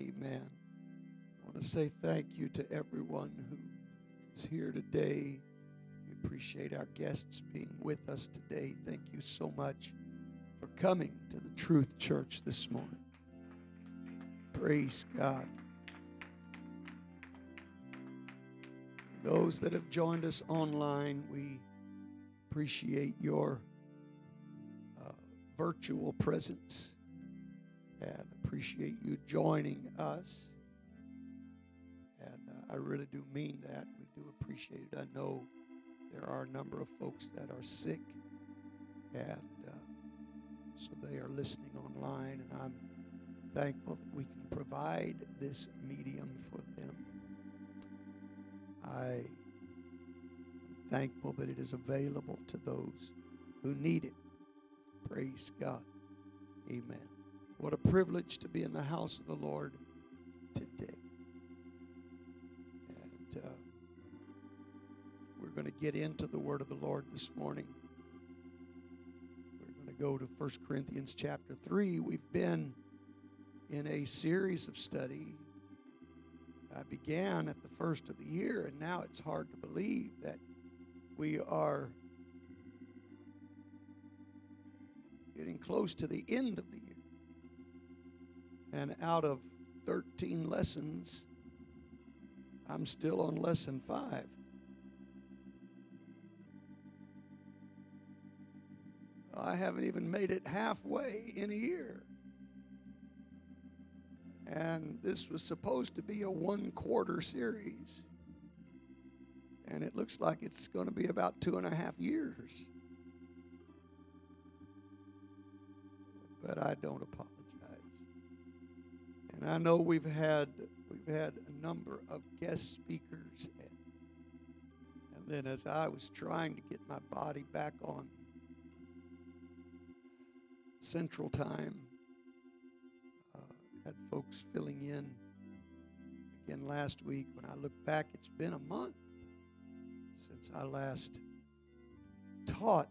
Amen. I want to say thank you to everyone who is here today. We appreciate our guests being with us today. Thank you so much for coming to the Truth Church this morning. Praise God. Those that have joined us online, we appreciate your uh, virtual presence and appreciate you joining us. And uh, I really do mean that. We do appreciate it. I know there are a number of folks that are sick, and uh, so they are listening online, and I'm thankful that we can provide this medium for them. I am thankful that it is available to those who need it. Praise God. Amen. What a privilege to be in the house of the Lord today. And uh, we're going to get into the word of the Lord this morning. We're going to go to 1 Corinthians chapter 3. We've been in a series of study. I began at the first of the year, and now it's hard to believe that we are getting close to the end of the year. And out of 13 lessons, I'm still on lesson five. I haven't even made it halfway in a year. And this was supposed to be a one quarter series. And it looks like it's going to be about two and a half years. But I don't apologize. And I know we've had we've had a number of guest speakers and, and then as I was trying to get my body back on central time uh, had folks filling in again last week. When I look back it's been a month since I last taught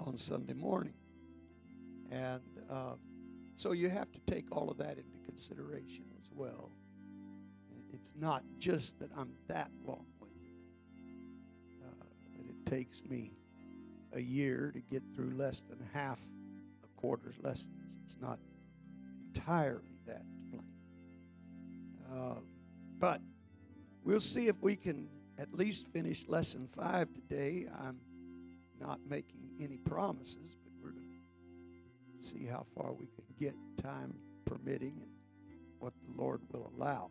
on Sunday morning. And uh, so you have to take all of that into consideration as well. It's not just that I'm that long winded, uh, that it takes me a year to get through less than half a quarter's lessons. It's not entirely that to blame. Uh, but we'll see if we can at least finish lesson five today. I'm not making any promises, see how far we can get time permitting and what the Lord will allow.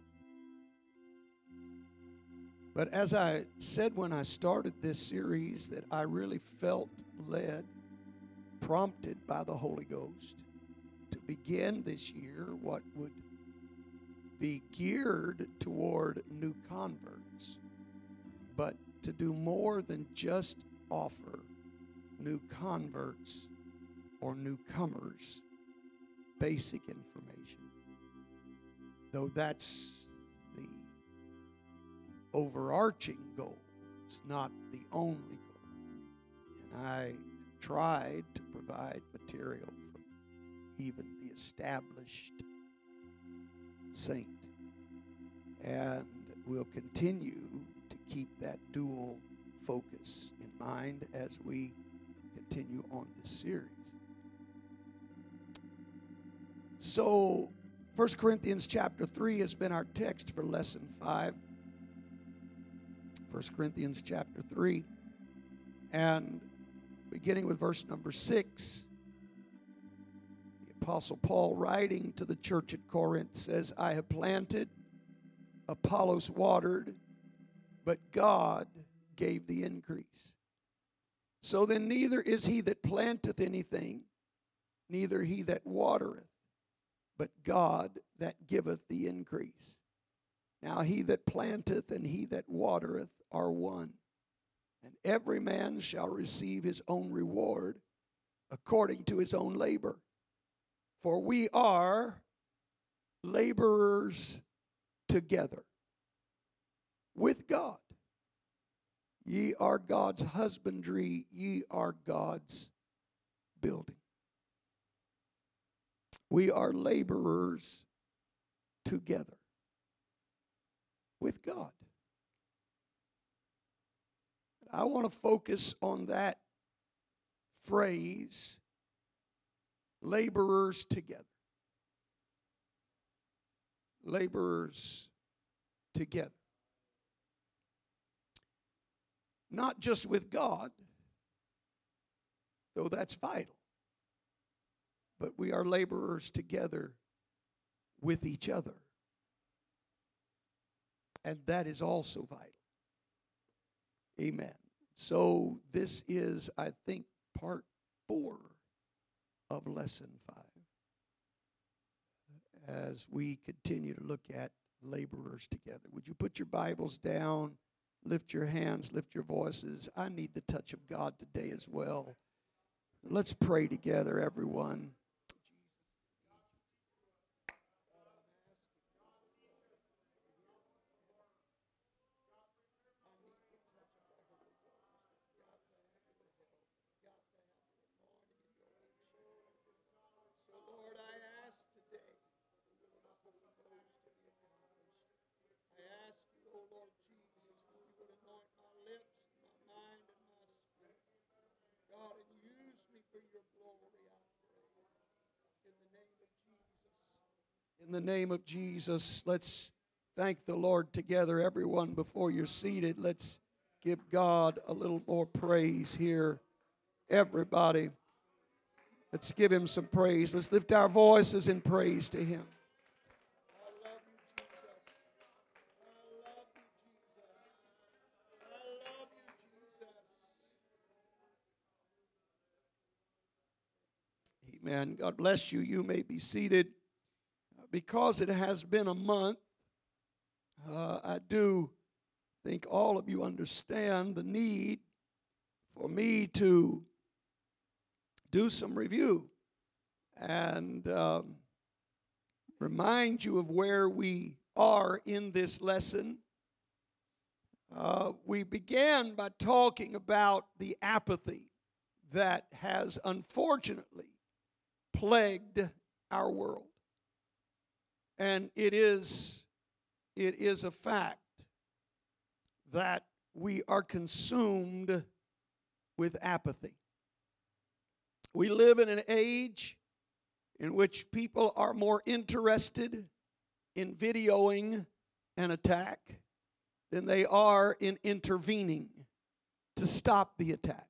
But as I said when I started this series, that I really felt led, prompted by the Holy Ghost to begin this year what would be geared toward new converts, but to do more than just offer new converts or newcomers basic information. Though that's the overarching goal, it's not the only goal. And I tried to provide material for even the established saint. And we'll continue to keep that dual focus in mind as we continue on this series. So, 1 Corinthians chapter 3 has been our text for lesson 5. 1 Corinthians chapter 3. And beginning with verse number 6, the Apostle Paul, writing to the church at Corinth, says, I have planted, Apollos watered, but God gave the increase. So then, neither is he that planteth anything, neither he that watereth but God that giveth the increase. Now he that planteth and he that watereth are one, and every man shall receive his own reward according to his own labor. For we are laborers together with God. Ye are God's husbandry, ye are God's building. We are laborers together with God. I want to focus on that phrase laborers together. Laborers together. Not just with God, though that's vital, but we are laborers together with each other. And that is also vital. Amen. So, this is, I think, part four of lesson five as we continue to look at laborers together. Would you put your Bibles down, lift your hands, lift your voices? I need the touch of God today as well. Let's pray together, everyone. In the name of Jesus, let's thank the Lord together, everyone, before you're seated. Let's give God a little more praise here. Everybody, let's give Him some praise. Let's lift our voices in praise to Him. Amen. God bless you. You may be seated because it has been a month, uh, I do think all of you understand the need for me to do some review and um, remind you of where we are in this lesson. Uh, we began by talking about the apathy that has unfortunately plagued our world. And it is, it is a fact that we are consumed with apathy. We live in an age in which people are more interested in videoing an attack than they are in intervening to stop the attack.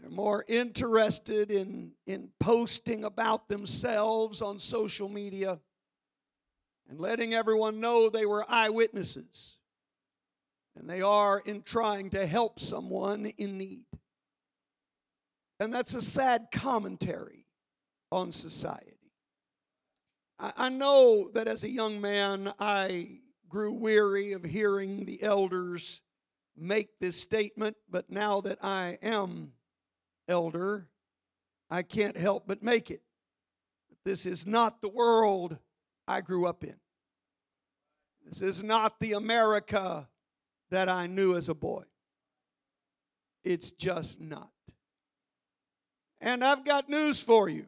They're more interested in, in posting about themselves on social media and letting everyone know they were eyewitnesses than they are in trying to help someone in need. And that's a sad commentary on society. I, I know that as a young man, I grew weary of hearing the elders make this statement, but now that I am elder, I can't help but make it. This is not the world I grew up in. This is not the America that I knew as a boy. It's just not. And I've got news for you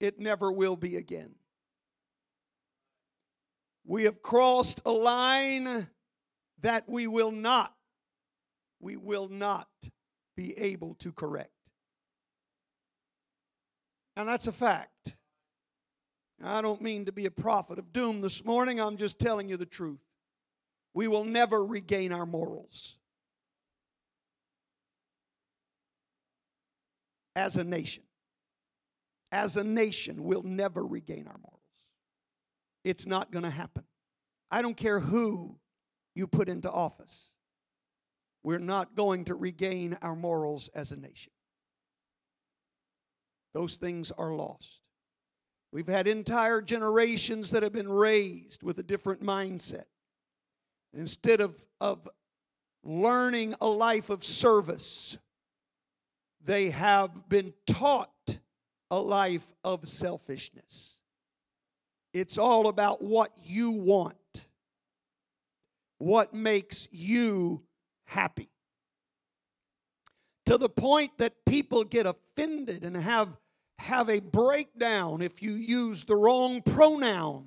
it never will be again. We have crossed a line that we will not, we will not be able to correct. And that's a fact. I don't mean to be a prophet of doom this morning, I'm just telling you the truth. We will never regain our morals as a nation. As a nation, we'll never regain our morals. It's not going to happen. I don't care who you put into office we're not going to regain our morals as a nation. Those things are lost. We've had entire generations that have been raised with a different mindset. instead of, of learning a life of service, they have been taught a life of selfishness. It's all about what you want, what makes you happy. To the point that people get offended and have, have a breakdown if you use the wrong pronoun.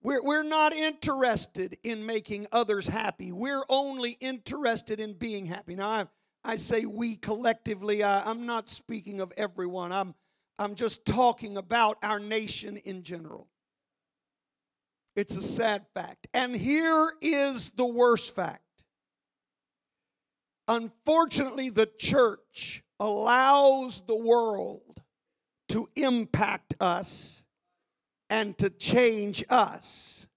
We're, we're not interested in making others happy. We're only interested in being happy. Now, I, I say we collectively, I, I'm not speaking of everyone. I'm, I'm just talking about our nation in general. It's a sad fact. And here is the worst fact. Unfortunately, the church allows the world to impact us and to change us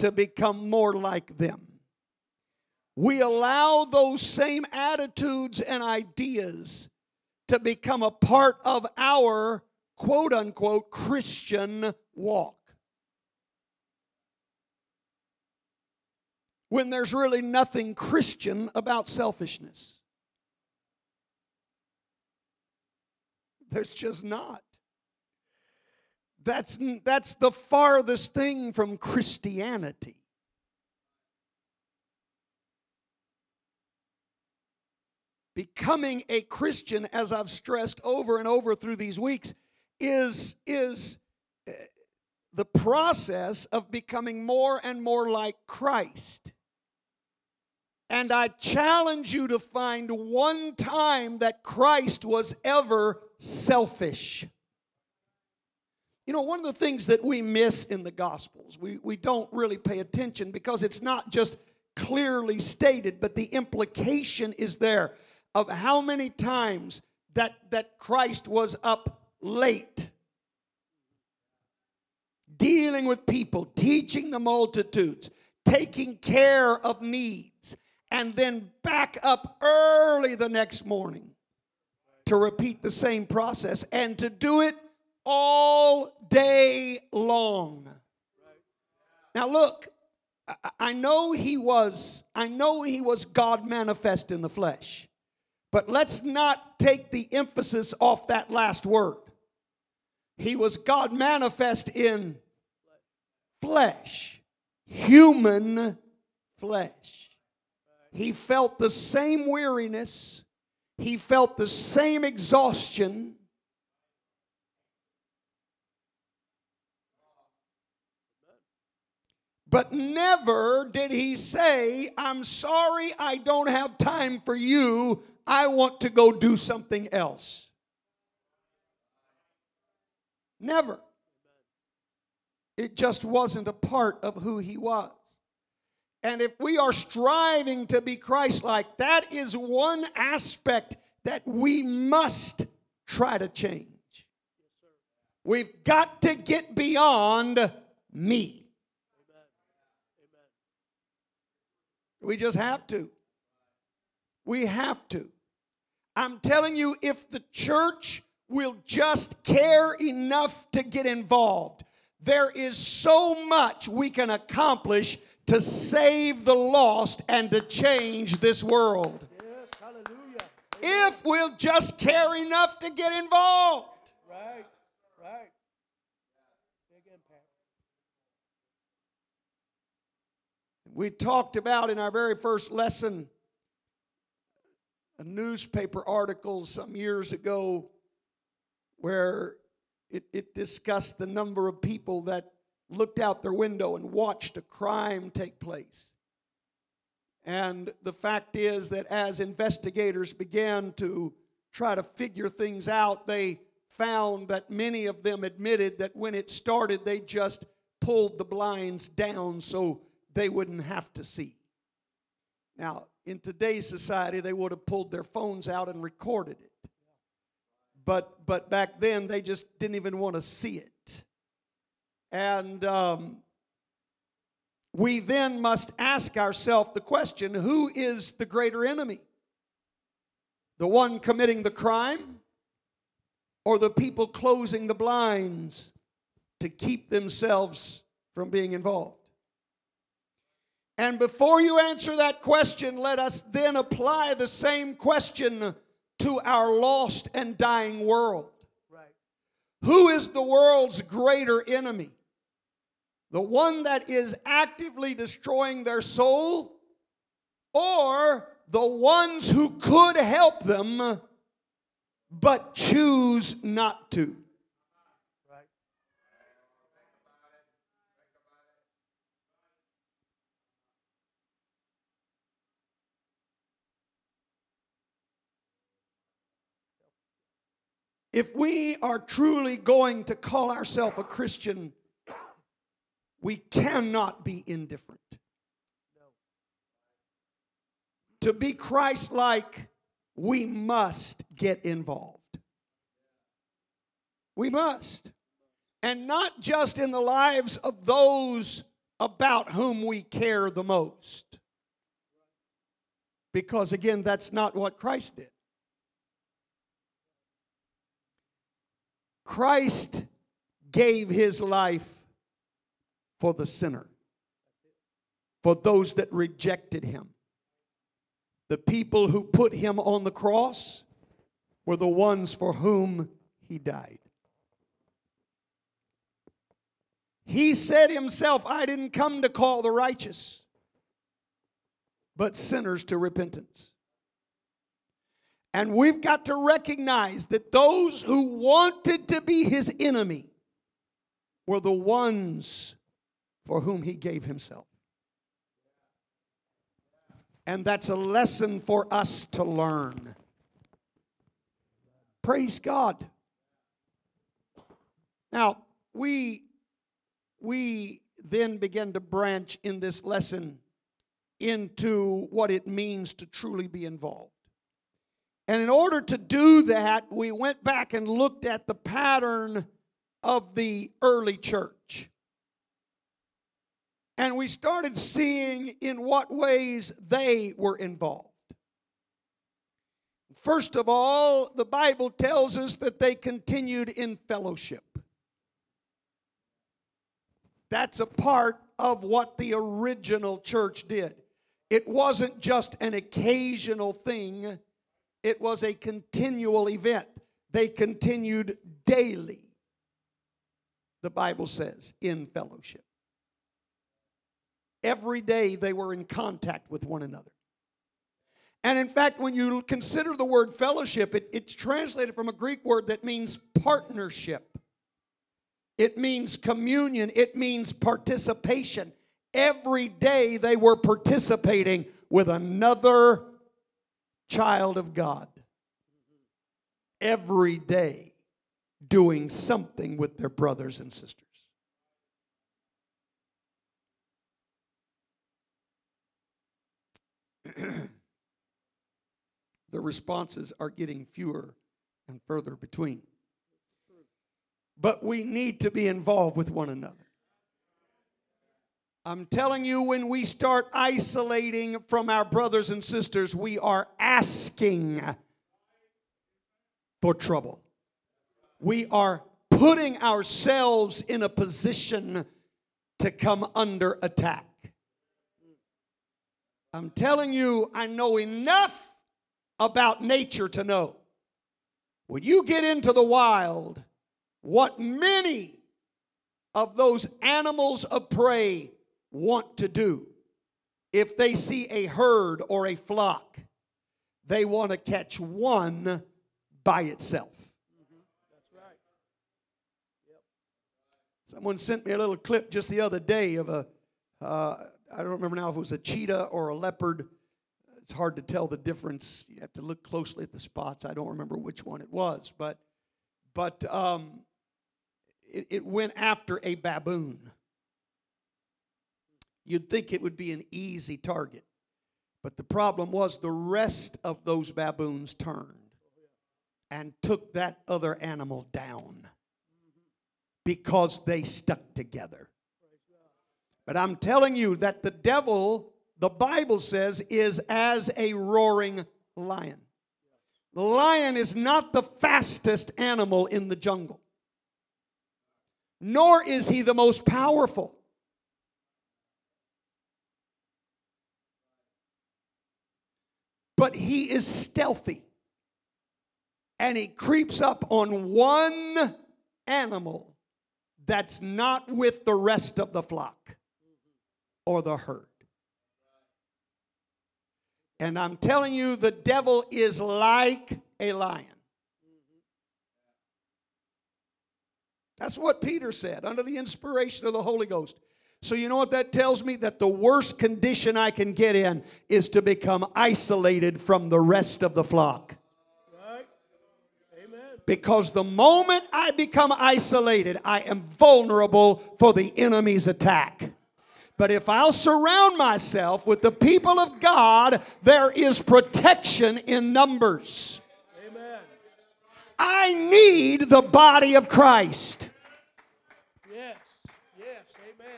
to become more like them. We allow those same attitudes and ideas to become a part of our quote unquote Christian walk. When there's really nothing Christian about selfishness. There's just not. That's, that's the farthest thing from Christianity. Becoming a Christian, as I've stressed over and over through these weeks, is, is eh, the process of becoming more and more like Christ. And I challenge you to find one time that Christ was ever selfish. You know, one of the things that we miss in the Gospels, we, we don't really pay attention because it's not just clearly stated, but the implication is there of how many times that, that Christ was up late dealing with people, teaching the multitudes, taking care of needs, and then back up early the next morning to repeat the same process and to do it all day long. Now look, I know he was I know he was God manifest in the flesh. But let's not take the emphasis off that last word. He was God manifest in flesh, human flesh. He felt the same weariness, he felt the same exhaustion, But never did he say, I'm sorry, I don't have time for you. I want to go do something else. Never. It just wasn't a part of who he was. And if we are striving to be Christ like, that is one aspect that we must try to change. We've got to get beyond me. We just have to. We have to. I'm telling you, if the church will just care enough to get involved, there is so much we can accomplish to save the lost and to change this world. Yes, hallelujah. If we'll just care enough to get involved. Right, right. Big impact. We talked about in our very first lesson a newspaper article some years ago where it, it discussed the number of people that looked out their window and watched a crime take place. And the fact is that as investigators began to try to figure things out, they found that many of them admitted that when it started, they just pulled the blinds down so they wouldn't have to see. Now, in today's society, they would have pulled their phones out and recorded it. But, but back then, they just didn't even want to see it. And um, we then must ask ourselves the question who is the greater enemy? The one committing the crime or the people closing the blinds to keep themselves from being involved? And before you answer that question, let us then apply the same question to our lost and dying world. Right. Who is the world's greater enemy? The one that is actively destroying their soul or the ones who could help them but choose not to. If we are truly going to call ourselves a Christian, we cannot be indifferent. To be Christ like, we must get involved. We must. And not just in the lives of those about whom we care the most. Because again, that's not what Christ did. Christ gave his life for the sinner, for those that rejected him. The people who put him on the cross were the ones for whom he died. He said himself, I didn't come to call the righteous, but sinners to repentance. And we've got to recognize that those who wanted to be his enemy were the ones for whom he gave himself. And that's a lesson for us to learn. Praise God. Now, we we then begin to branch in this lesson into what it means to truly be involved. And in order to do that, we went back and looked at the pattern of the early church. And we started seeing in what ways they were involved. First of all, the Bible tells us that they continued in fellowship. That's a part of what the original church did. It wasn't just an occasional thing, it was a continual event. They continued daily, the Bible says, in fellowship. Every day they were in contact with one another. And in fact, when you consider the word fellowship, it, it's translated from a Greek word that means partnership. It means communion. It means participation. Every day they were participating with another child of God every day doing something with their brothers and sisters. the responses are getting fewer and further between. But we need to be involved with one another. I'm telling you, when we start isolating from our brothers and sisters, we are asking for trouble. We are putting ourselves in a position to come under attack. I'm telling you, I know enough about nature to know when you get into the wild, what many of those animals of prey want to do. If they see a herd or a flock, they want to catch one by itself. That's right. Yep. Someone sent me a little clip just the other day of a. Uh, I don't remember now if it was a cheetah or a leopard. It's hard to tell the difference. You have to look closely at the spots. I don't remember which one it was, but but um, it, it went after a baboon. You'd think it would be an easy target. But the problem was the rest of those baboons turned and took that other animal down because they stuck together. But I'm telling you that the devil, the Bible says, is as a roaring lion. The lion is not the fastest animal in the jungle, nor is he the most powerful. but he is stealthy. And he creeps up on one animal that's not with the rest of the flock or the hurt. And I'm telling you, the devil is like a lion. That's what Peter said under the inspiration of the Holy Ghost. So, you know what that tells me? That the worst condition I can get in is to become isolated from the rest of the flock. Right? Amen. Because the moment I become isolated, I am vulnerable for the enemy's attack. But if I'll surround myself with the people of God, there is protection in numbers. Amen. I need the body of Christ. Yes. Yes. Amen.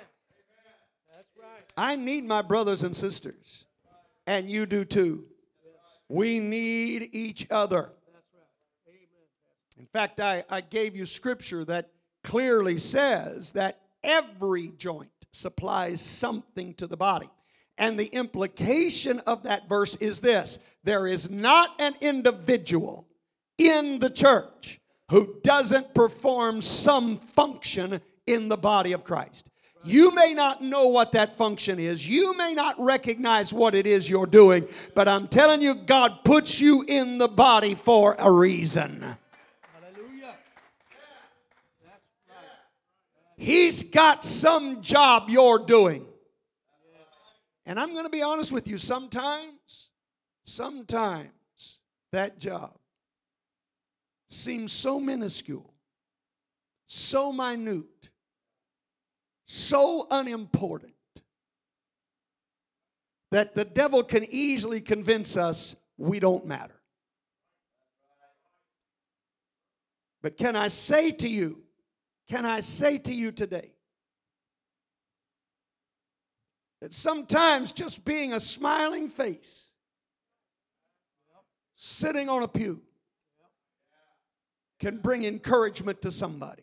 That's right. I need my brothers and sisters, and you do too. We need each other. That's right. Amen. In fact, I, I gave you scripture that clearly says that every joint supplies something to the body. And the implication of that verse is this there is not an individual in the church who doesn't perform some function in the body of Christ. You may not know what that function is. You may not recognize what it is you're doing, but I'm telling you, God puts you in the body for a reason. Hallelujah. That's right. He's got some job you're doing. And I'm going to be honest with you, sometimes, sometimes that job seems so minuscule, so minute, so unimportant that the devil can easily convince us we don't matter. But can I say to you, can I say to you today that sometimes just being a smiling face, sitting on a pew, can bring encouragement to somebody?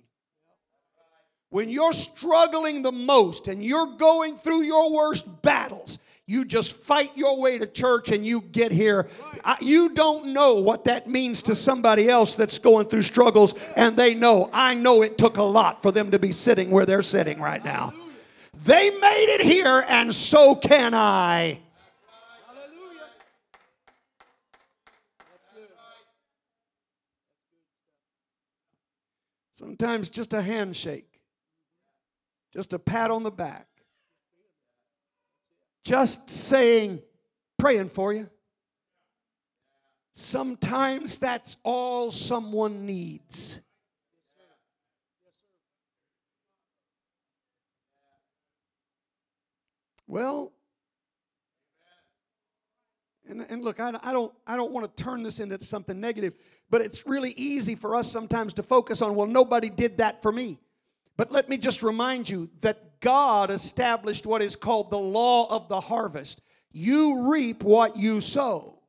When you're struggling the most and you're going through your worst battles, you just fight your way to church and you get here. I, you don't know what that means to somebody else that's going through struggles, and they know. I know it took a lot for them to be sitting where they're sitting right now. They made it here, and so can I. Sometimes just a handshake, just a pat on the back, just saying, praying for you. Sometimes that's all someone needs. Well, and, and look, I, I don't, I don't want to turn this into something negative, but it's really easy for us sometimes to focus on, well, nobody did that for me. But let me just remind you that God established what is called the law of the harvest. You reap what you sow.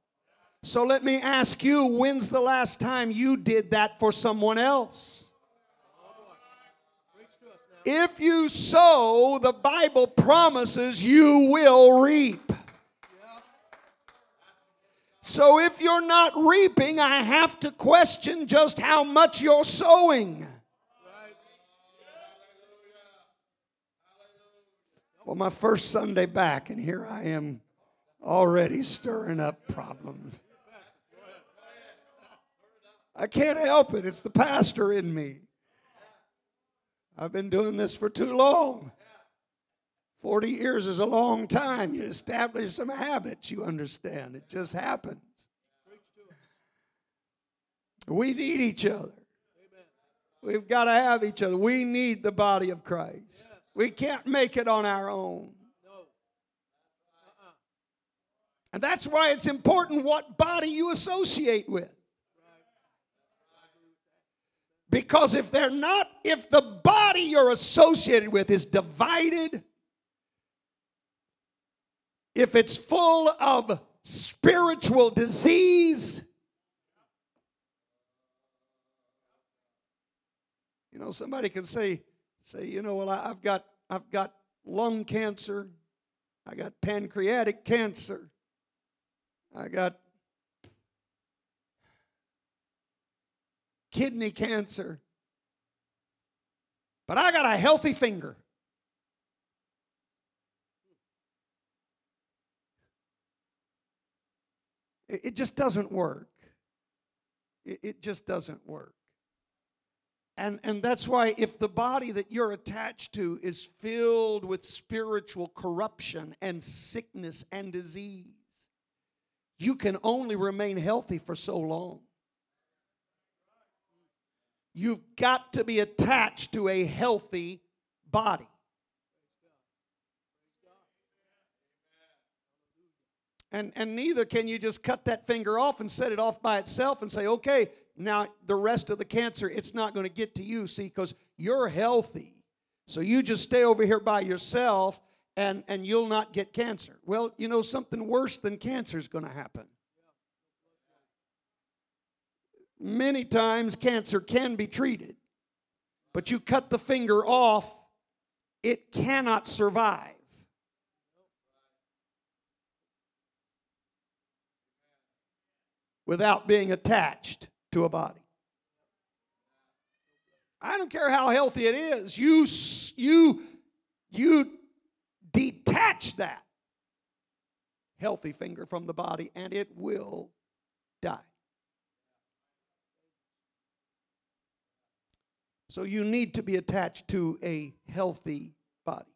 So let me ask you, when's the last time you did that for someone else? If you sow, the Bible promises you will reap. So if you're not reaping, I have to question just how much you're sowing. Well, my first Sunday back, and here I am already stirring up problems. I can't help it. It's the pastor in me. I've been doing this for too long. 40 years is a long time. You establish some habits, you understand. It just happens. We need each other. We've got to have each other. We need the body of Christ. We can't make it on our own. And that's why it's important what body you associate with. Because if they're not, if the body you're associated with is divided, if it's full of spiritual disease, you know, somebody can say, say, you know, well, I've got, I've got lung cancer, I got pancreatic cancer, I got kidney cancer. But I got a healthy finger. It just doesn't work. It just doesn't work. And, and that's why, if the body that you're attached to is filled with spiritual corruption and sickness and disease, you can only remain healthy for so long. You've got to be attached to a healthy body. And, and neither can you just cut that finger off and set it off by itself and say, okay, now the rest of the cancer, it's not going to get to you, see, because you're healthy. So you just stay over here by yourself and, and you'll not get cancer. Well, you know, something worse than cancer is going to happen. Many times cancer can be treated, but you cut the finger off, it cannot survive. Without being attached to a body. I don't care how healthy it is. You you you detach that healthy finger from the body and it will die. So you need to be attached to a healthy body.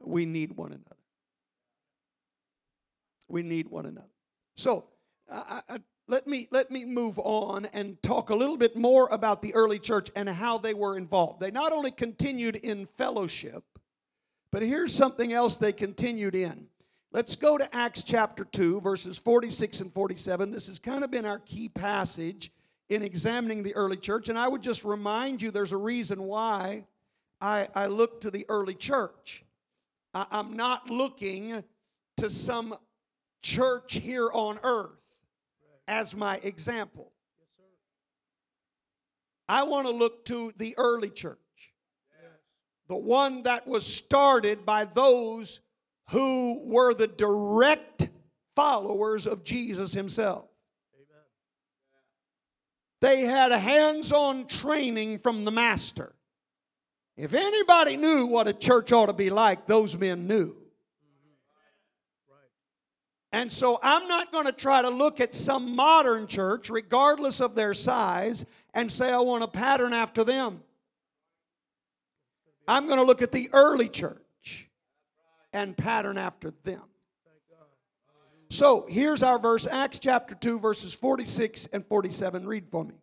We need one another. We need one another. So I, I, let me let me move on and talk a little bit more about the early church and how they were involved. They not only continued in fellowship, but here's something else they continued in. Let's go to Acts chapter 2, verses 46 and 47. This has kind of been our key passage in examining the early church. And I would just remind you there's a reason why I, I look to the early church. I, I'm not looking to some church here on earth as my example. I want to look to the early church, the one that was started by those who were the direct followers of Jesus himself. They had a hands on training from the master. If anybody knew what a church ought to be like, those men knew. And so I'm not going to try to look at some modern church, regardless of their size, and say I want a pattern after them. I'm going to look at the early church and pattern after them. So here's our verse, Acts chapter 2, verses 46 and 47. Read for me.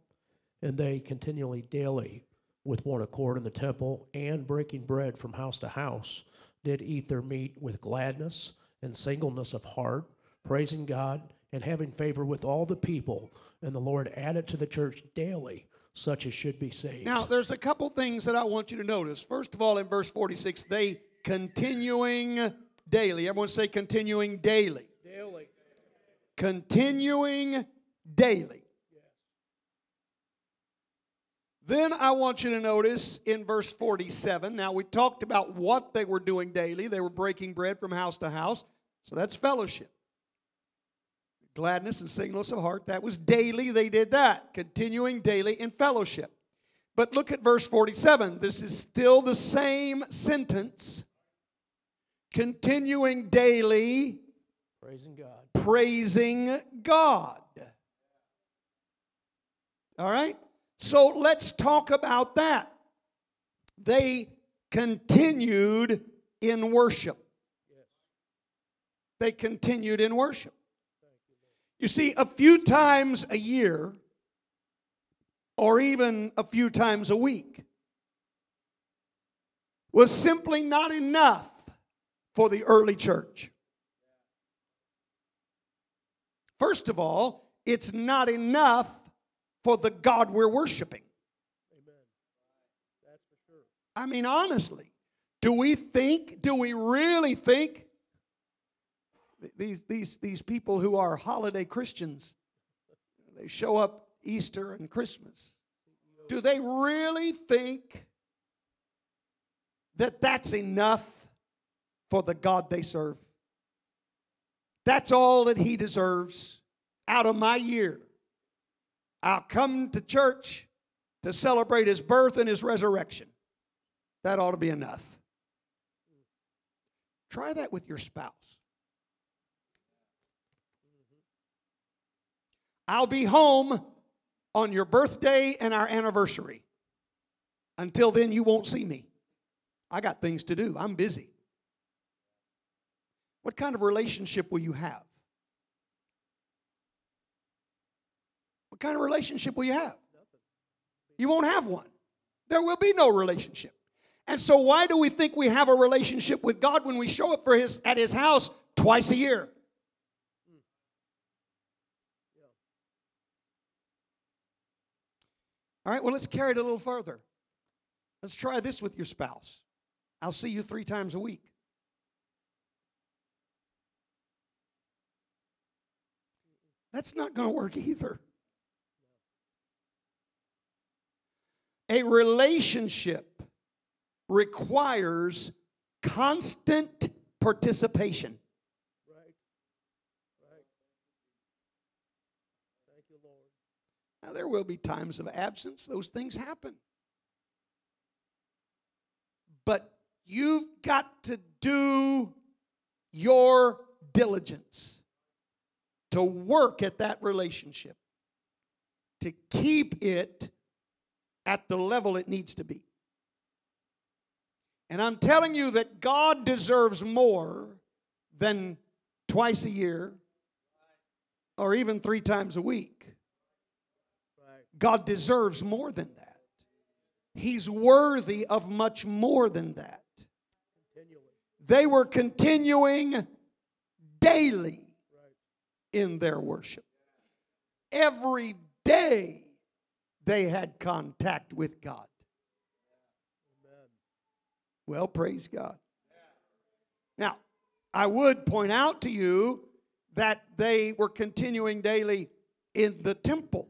And they continually daily, with one accord in the temple, and breaking bread from house to house, did eat their meat with gladness and singleness of heart praising God and having favor with all the people. And the Lord added to the church daily such as should be saved. Now, there's a couple things that I want you to notice. First of all, in verse 46, they continuing daily. Everyone say continuing daily. Daily. Continuing daily. Then I want you to notice in verse 47. Now, we talked about what they were doing daily. They were breaking bread from house to house. So that's fellowship gladness and singleness of heart. That was daily, they did that, continuing daily in fellowship. But look at verse 47. This is still the same sentence. Continuing daily, praising God. Praising God. All right? So let's talk about that. They continued in worship. They continued in worship. You see, a few times a year, or even a few times a week, was simply not enough for the early church. First of all, it's not enough for the God we're worshiping. Amen. That's for sure. I mean, honestly, do we think, do we really think these, these, these people who are holiday Christians, they show up Easter and Christmas. Do they really think that that's enough for the God they serve? That's all that he deserves out of my year. I'll come to church to celebrate his birth and his resurrection. That ought to be enough. Try that with your spouse. I'll be home on your birthday and our anniversary. Until then, you won't see me. I got things to do. I'm busy. What kind of relationship will you have? What kind of relationship will you have? You won't have one. There will be no relationship. And so why do we think we have a relationship with God when we show up for his at his house twice a year? All right, well, let's carry it a little further. Let's try this with your spouse. I'll see you three times a week. That's not going to work either. A relationship requires constant participation. Right. Right. Thank you, Lord. Now, there will be times of absence, those things happen. But you've got to do your diligence to work at that relationship, to keep it at the level it needs to be. And I'm telling you that God deserves more than twice a year or even three times a week. God deserves more than that. He's worthy of much more than that. They were continuing daily in their worship. Every day they had contact with God. Well, praise God. Now, I would point out to you that they were continuing daily in the temple.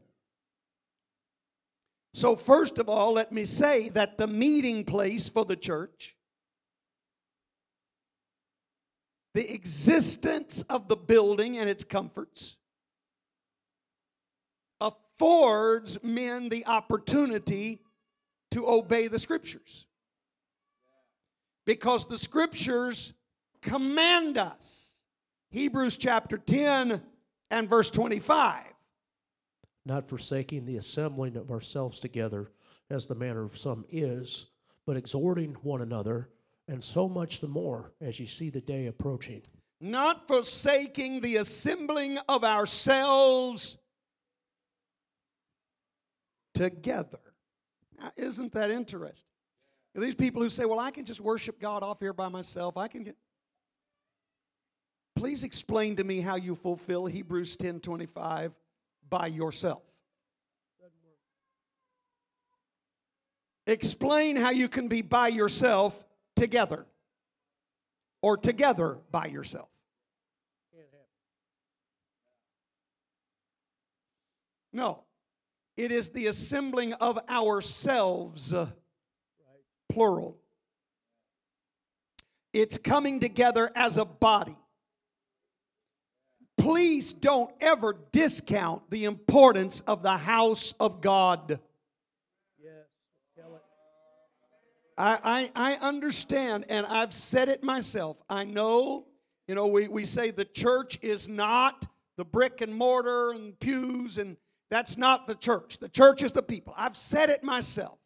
So, first of all, let me say that the meeting place for the church, the existence of the building and its comforts, affords men the opportunity to obey the scriptures. Because the scriptures command us. Hebrews chapter 10 and verse 25. Not forsaking the assembling of ourselves together, as the manner of some is, but exhorting one another, and so much the more as you see the day approaching. Not forsaking the assembling of ourselves together. Now, isn't that interesting? These people who say, well, I can just worship God off here by myself, I can get. Please explain to me how you fulfill Hebrews 10 25 by yourself. Explain how you can be by yourself together or together by yourself. No, it is the assembling of ourselves, uh, plural. It's coming together as a body. Please don't ever discount the importance of the house of God. I, I, I understand, and I've said it myself. I know, you know, we, we say the church is not the brick and mortar and pews, and that's not the church. The church is the people. I've said it myself.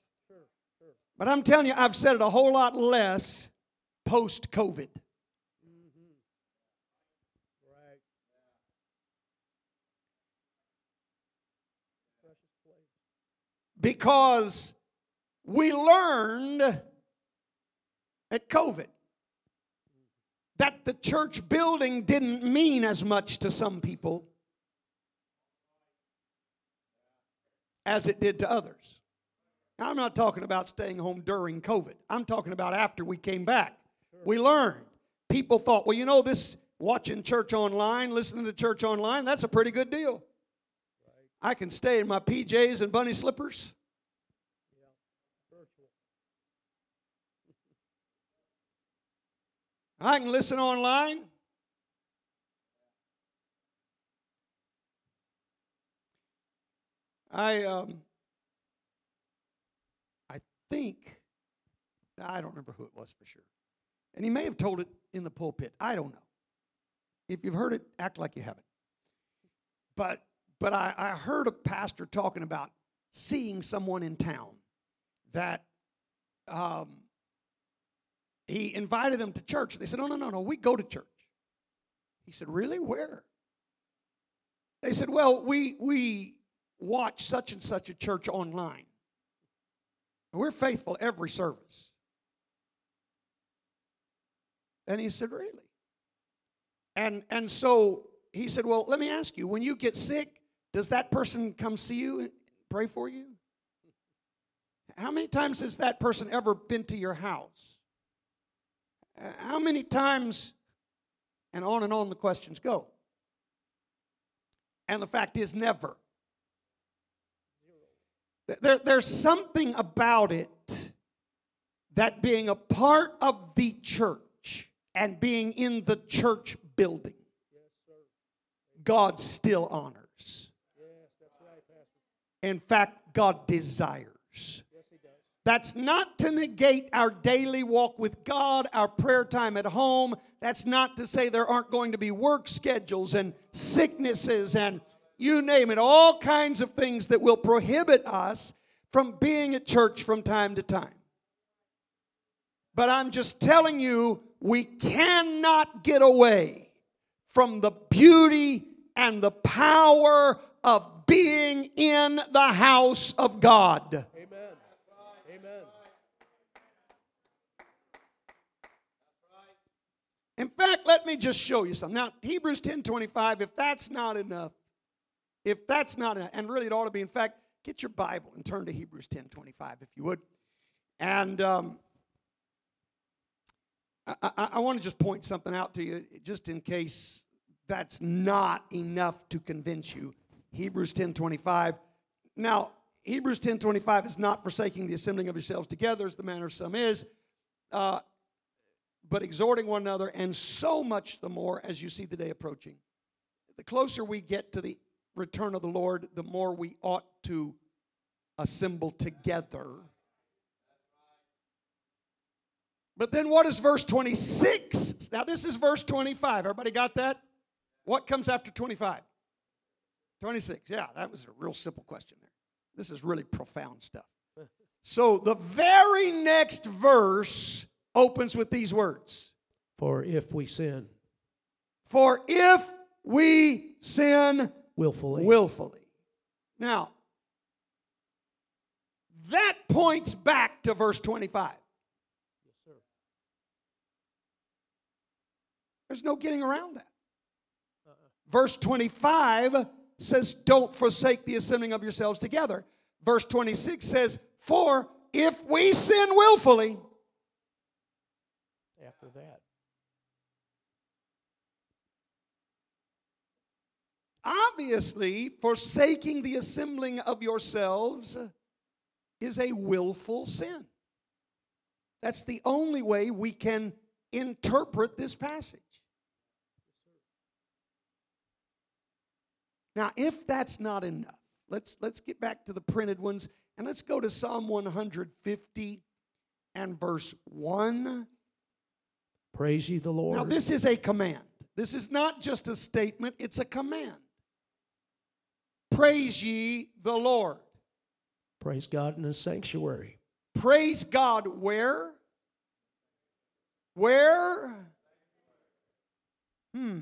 But I'm telling you, I've said it a whole lot less post COVID. Mm-hmm. Right. Precious place. Because we learned at COVID that the church building didn't mean as much to some people as it did to others. Now, I'm not talking about staying home during COVID. I'm talking about after we came back. We learned. People thought, well, you know, this watching church online, listening to church online, that's a pretty good deal. I can stay in my PJs and bunny slippers. I can listen online. I um, I think I don't remember who it was for sure, and he may have told it in the pulpit. I don't know. If you've heard it, act like you haven't. But but I, I heard a pastor talking about seeing someone in town that um, he invited them to church. They said, "No, no, no, no. We go to church." He said, "Really? Where?" They said, "Well, we we watch such and such a church online. We're faithful every service." And he said, "Really?" And and so he said, "Well, let me ask you. When you get sick, does that person come see you and pray for you? How many times has that person ever been to your house? How many times?" And on and on the questions go. And the fact is, never. There, there's something about it that being a part of the church and being in the church building, God still honors. In fact, God desires. That's not to negate our daily walk with God, our prayer time at home. That's not to say there aren't going to be work schedules and sicknesses and you name it, all kinds of things that will prohibit us from being at church from time to time. But I'm just telling you, we cannot get away from the beauty and the power of being in the house of God. Amen. Amen. In fact, let me just show you something. Now, Hebrews 10 25, if that's not enough, if that's not enough, and really it ought to be, in fact, get your Bible and turn to Hebrews 10 25, if you would. And um, I, I, I want to just point something out to you, just in case that's not enough to convince you. Hebrews 10 25. Now, Hebrews 10 25 is not forsaking the assembling of yourselves together, as the manner of some is. Uh, but exhorting one another, and so much the more as you see the day approaching. The closer we get to the return of the Lord, the more we ought to assemble together. But then what is verse 26? Now, this is verse 25. Everybody got that? What comes after 25? 26. Yeah, that was a real simple question there. This is really profound stuff. So, the very next verse opens with these words For if we sin For if we sin willfully, willfully. Now, that points back to verse 25. Yes, sir. There's no getting around that. Uh-uh. Verse 25 says, Don't forsake the assembling of yourselves together. Verse 26 says, For if we sin willfully, after that. obviously, forsaking the assembling of yourselves is a willful sin. That's the only way we can interpret this passage. Now, if that's not enough, let's let's get back to the printed ones and let's go to Psalm 150 and verse 1. Praise ye the Lord. Now, this is a command. This is not just a statement, it's a command. Praise ye the Lord. Praise God in his sanctuary. Praise God where? Where? Hmm.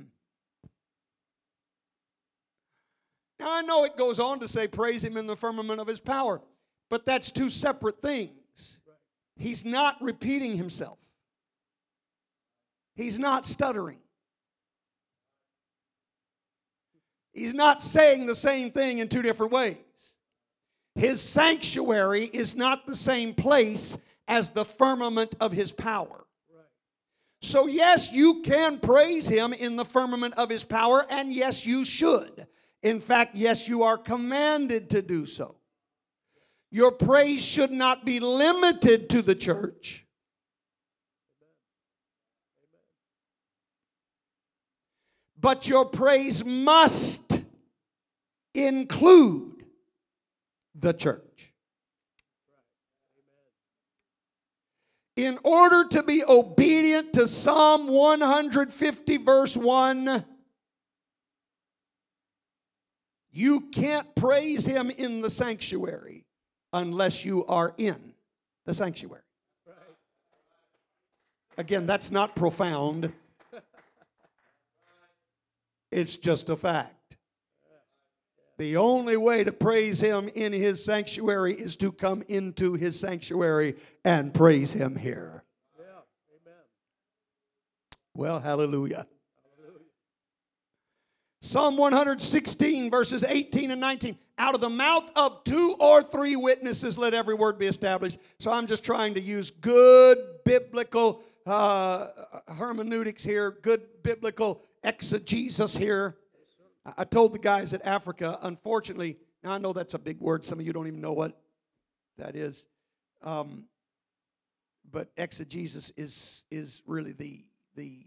Now I know it goes on to say, praise him in the firmament of his power, but that's two separate things. He's not repeating himself, he's not stuttering. He's not saying the same thing in two different ways. His sanctuary is not the same place as the firmament of his power. So, yes, you can praise him in the firmament of his power, and yes, you should. In fact, yes, you are commanded to do so. Your praise should not be limited to the church. But your praise must include the church. In order to be obedient to Psalm 150, verse 1, You can't praise him in the sanctuary unless you are in the sanctuary. Again, that's not profound. It's just a fact. The only way to praise him in his sanctuary is to come into his sanctuary and praise him here. Well, hallelujah. Psalm 116, verses 18 and 19. Out of the mouth of two or three witnesses, let every word be established. So I'm just trying to use good biblical uh, hermeneutics here, good biblical exegesis here. I- told the guys at Africa, unfortunately, now I know that's a big word. Some of you don't even know what that is. Um, but exegesis is, is really the, the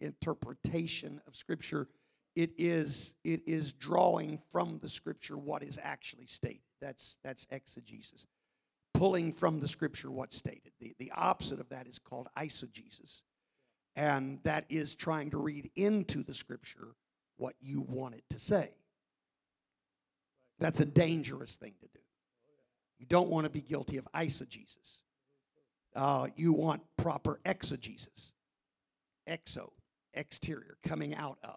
interpretation of Scripture it is it is drawing from the scripture what is actually stated. That's that's exegesis. Pulling from the scripture what's stated. The, the opposite of that is called eisegesis. And that is trying to read into the scripture what you want it to say. That's a dangerous thing to do. You don't want to be guilty of eisegesis. Uh, you want proper exegesis. Exo exterior coming out of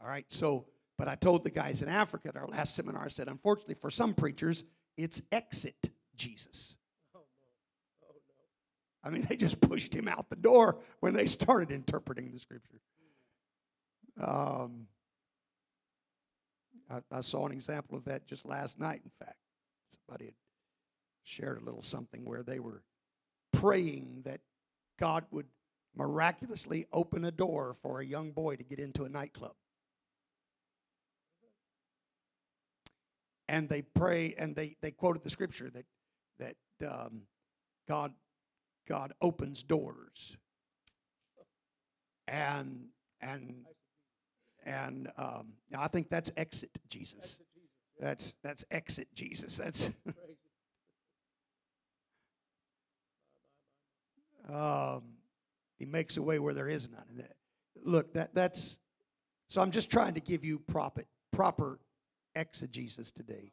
all right, so, but I told the guys in Africa at our last seminar, I said, unfortunately, for some preachers, it's exit Jesus. I mean, they just pushed him out the door when they started interpreting the scripture. Um, I, I saw an example of that just last night, in fact. Somebody had shared a little something where they were praying that God would miraculously open a door for a young boy to get into a nightclub. And they pray and they, they quoted the scripture that that um, God God opens doors and and and um, I think that's exit Jesus. That's that's exit Jesus. That's um, he makes a way where there is none. And that, look, that that's so. I'm just trying to give you proper proper exegesis today.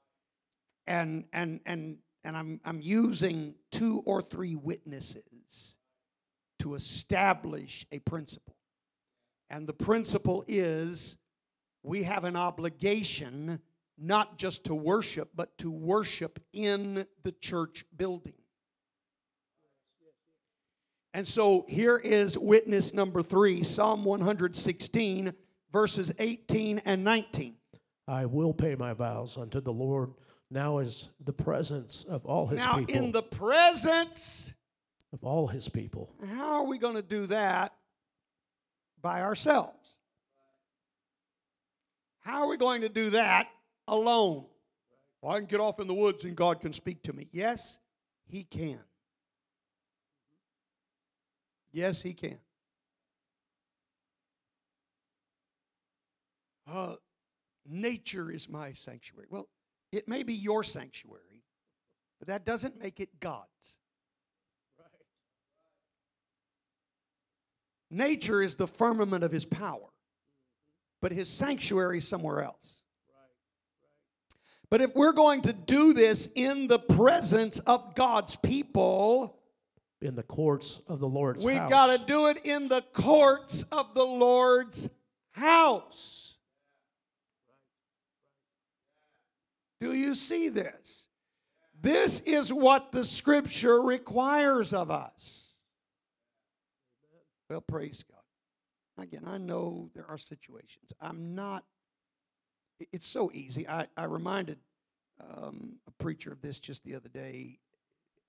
And and and and I'm I'm using two or three witnesses to establish a principle. And the principle is we have an obligation not just to worship, but to worship in the church building. And so here is witness number three Psalm 116, verses 18 and 19. I will pay my vows unto the Lord. Now is the presence of all his now, people. Now, in the presence, of all his people. how are we going to do that by ourselves? How are we going to do that alone? Well, I can get off in the woods and God can speak to me. Yes, He can. Yes, He can. Uh, nature is my sanctuary. Well, it may be your sanctuary, but that doesn't make it God's. Nature is the firmament of his power, but his sanctuary is somewhere else. But if we're going to do this in the presence of God's people, In the courts of the Lord's we house. got to do it in the courts of the Lord's house. Do you see this? This is what the scripture requires of us. Well, praise God. Again, I know there are situations. I'm not, it's so easy. I, I reminded um, a preacher of this just the other day.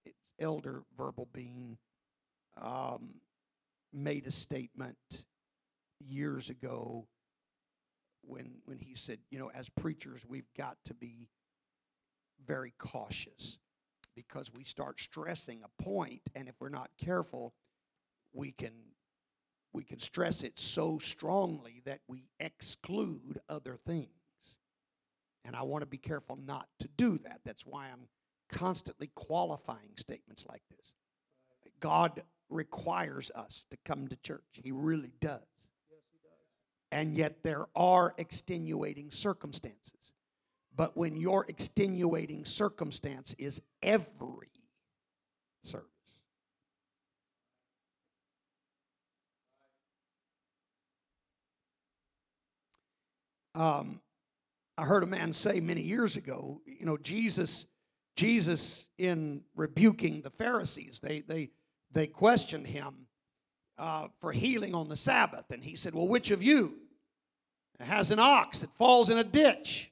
It's Elder Verbal Bean um, made a statement years ago when when he said, you know, as preachers, we've got to be very cautious because we start stressing a point, and if we're not careful, we can we can stress it so strongly that we exclude other things. And I want to be careful not to do that. That's why I'm constantly qualifying statements like this. God requires us to come to church. He really does. And yet there are extenuating circumstances. But when your extenuating circumstance is every service. Um, I heard a man say many years ago, you know, Jesus, Jesus in rebuking the Pharisees, they they they questioned him uh, for healing on the Sabbath, and he said, "Well, which of you has an ox that falls in a ditch?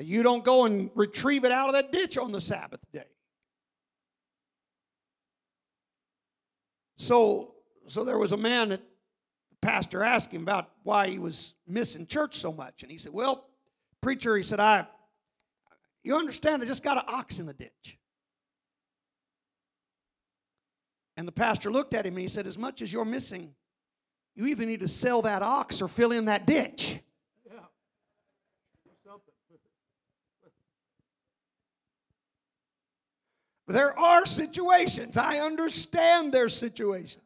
You don't go and retrieve it out of that ditch on the Sabbath day." So, so there was a man that the pastor asked him about why he was missing church so much, and he said, "Well." Preacher, he said, I, you understand, I just got an ox in the ditch. And the pastor looked at him and he said, As much as you're missing, you either need to sell that ox or fill in that ditch. Yeah. Something. There are situations. I understand their situations.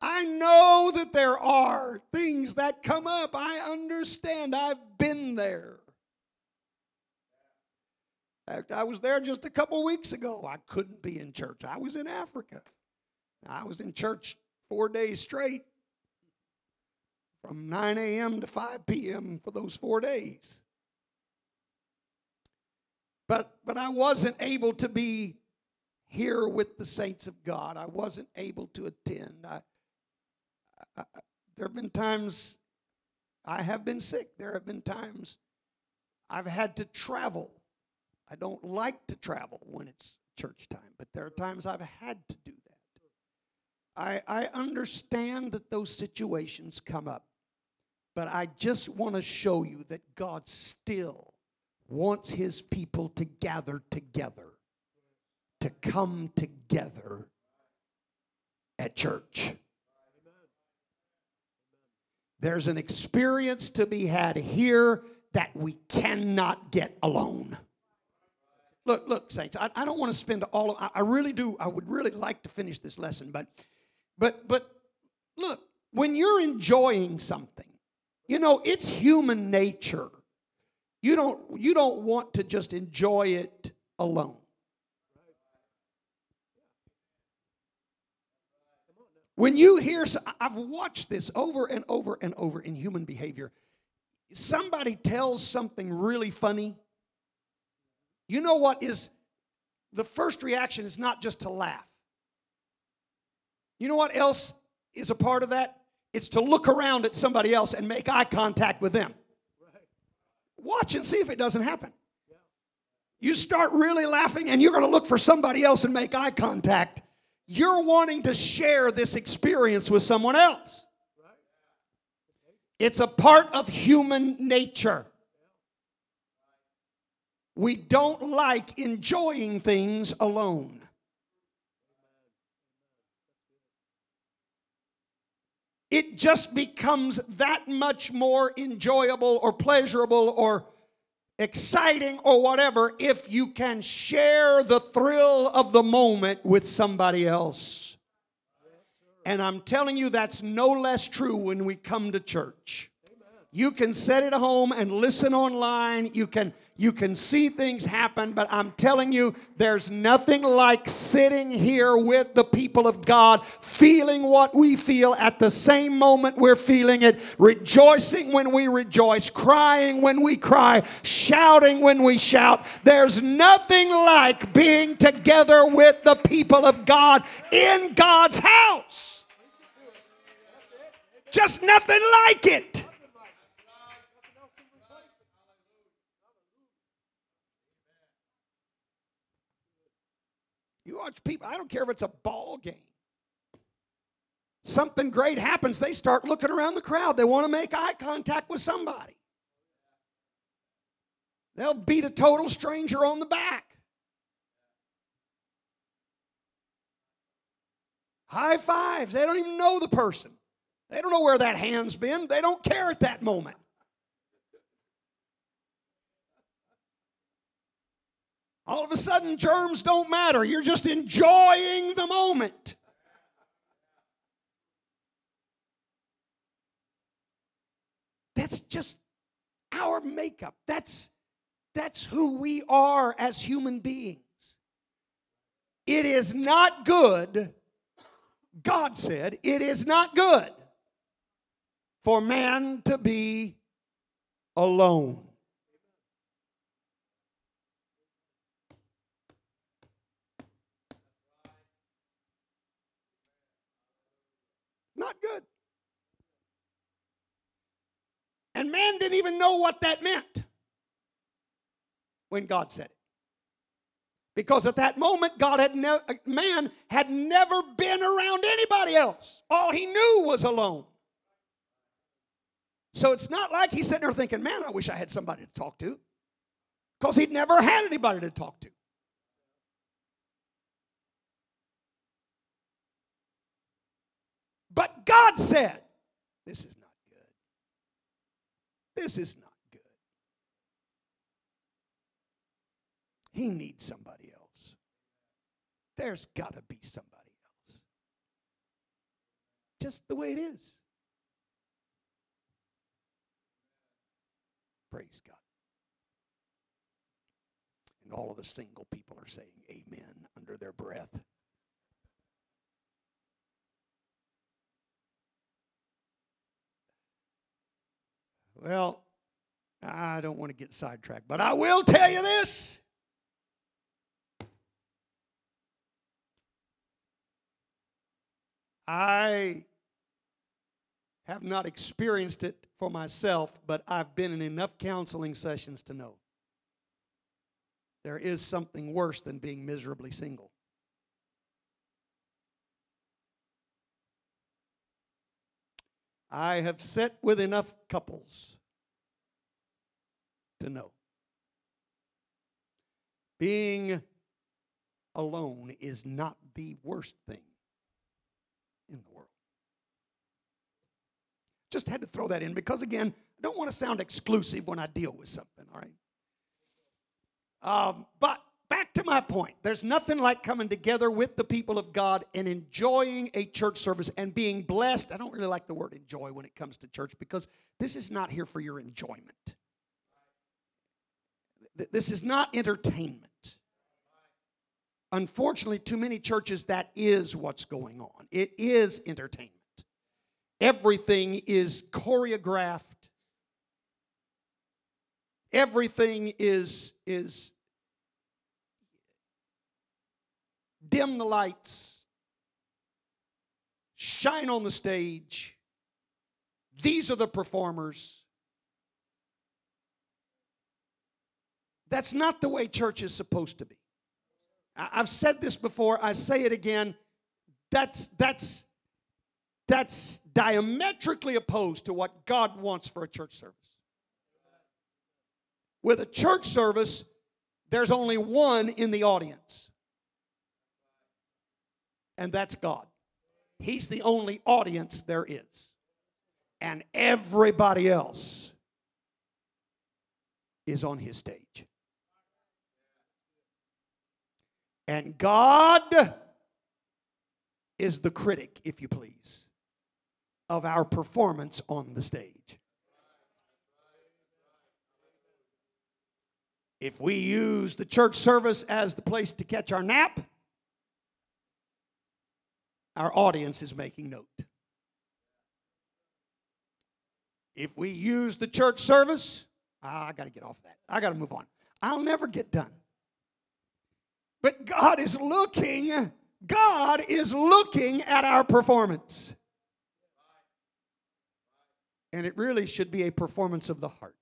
I know that there are things that come up. I understand. I've been there. In fact, I was there just a couple weeks ago. I couldn't be in church. I was in Africa. I was in church four days straight from 9 a.m. to 5 p.m. for those four days. But, but I wasn't able to be here with the saints of God. I wasn't able to attend. I, I, there have been times I have been sick. There have been times I've had to travel. I don't like to travel when it's church time, but there are times I've had to do that. I, I understand that those situations come up, but I just want to show you that God still wants his people to gather together, to come together at church. There's an experience to be had here that we cannot get alone. Look, look, saints. I, I don't want to spend all. Of, I, I really do. I would really like to finish this lesson, but, but, but, look. When you're enjoying something, you know it's human nature. You don't. You don't want to just enjoy it alone. When you hear, I've watched this over and over and over in human behavior. Somebody tells something really funny you know what is the first reaction is not just to laugh. You know what else is a part of that? It's to look around at somebody else and make eye contact with them. Watch and see if it doesn't happen. You start really laughing and you're going to look for somebody else and make eye contact. You're wanting to share this experience with someone else. It's a part of human nature. We don't like enjoying things alone. It just becomes that much more enjoyable or pleasurable or exciting or whatever if you can share the thrill of the moment with somebody else. And I'm telling you, that's no less true when we come to church. You can set it at home and listen online. You can you can see things happen, but I'm telling you, there's nothing like sitting here with the people of God, feeling what we feel at the same moment we're feeling it, rejoicing when we rejoice, crying when we cry, shouting when we shout. There's nothing like being together with the people of God in God's house. Just nothing like it. You watch people, I don't care if it's a ball game. Something great happens, they start looking around the crowd. They want to make eye contact with somebody. They'll beat a total stranger on the back. High fives. They don't even know the person. They don't know where that hand's been. They don't care at that moment. All of a sudden, germs don't matter. You're just enjoying the moment. That's just our makeup. That's That's who we are as human beings. It is not good, God said, it is not good for man to be alone. Not good. And man didn't even know what that meant when God said it. Because at that moment, God had ne- uh, man had never been around anybody else. All he knew was alone. So it's not like he's sitting there thinking, man, I wish I had somebody to talk to. Because he'd never had anybody to talk to. God said, This is not good. This is not good. He needs somebody else. There's got to be somebody else. Just the way it is. Praise God. And all of the single people are saying amen under their breath. Well, I don't want to get sidetracked, but I will tell you this. I have not experienced it for myself, but I've been in enough counseling sessions to know there is something worse than being miserably single. I have sat with enough couples to know being alone is not the worst thing in the world. Just had to throw that in because, again, I don't want to sound exclusive when I deal with something, all right? Um, but back to my point there's nothing like coming together with the people of God and enjoying a church service and being blessed. I don't really like the word enjoy when it comes to church because this is not here for your enjoyment. This is not entertainment. Unfortunately, too many churches, that is what's going on. It is entertainment. Everything is choreographed. Everything is, is dim the lights, shine on the stage. These are the performers. That's not the way church is supposed to be. I've said this before, I say it again. That's that's that's diametrically opposed to what God wants for a church service. With a church service, there's only one in the audience, and that's God. He's the only audience there is, and everybody else is on his stage. And God is the critic, if you please, of our performance on the stage. If we use the church service as the place to catch our nap, our audience is making note. If we use the church service, I got to get off that. I got to move on. I'll never get done. But God is looking, God is looking at our performance. And it really should be a performance of the heart.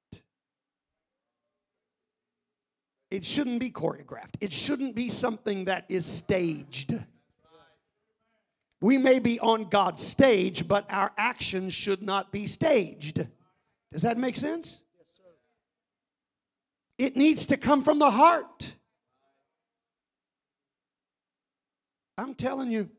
It shouldn't be choreographed. It shouldn't be something that is staged. We may be on God's stage, but our actions should not be staged. Does that make sense? It needs to come from the heart. I'm telling you,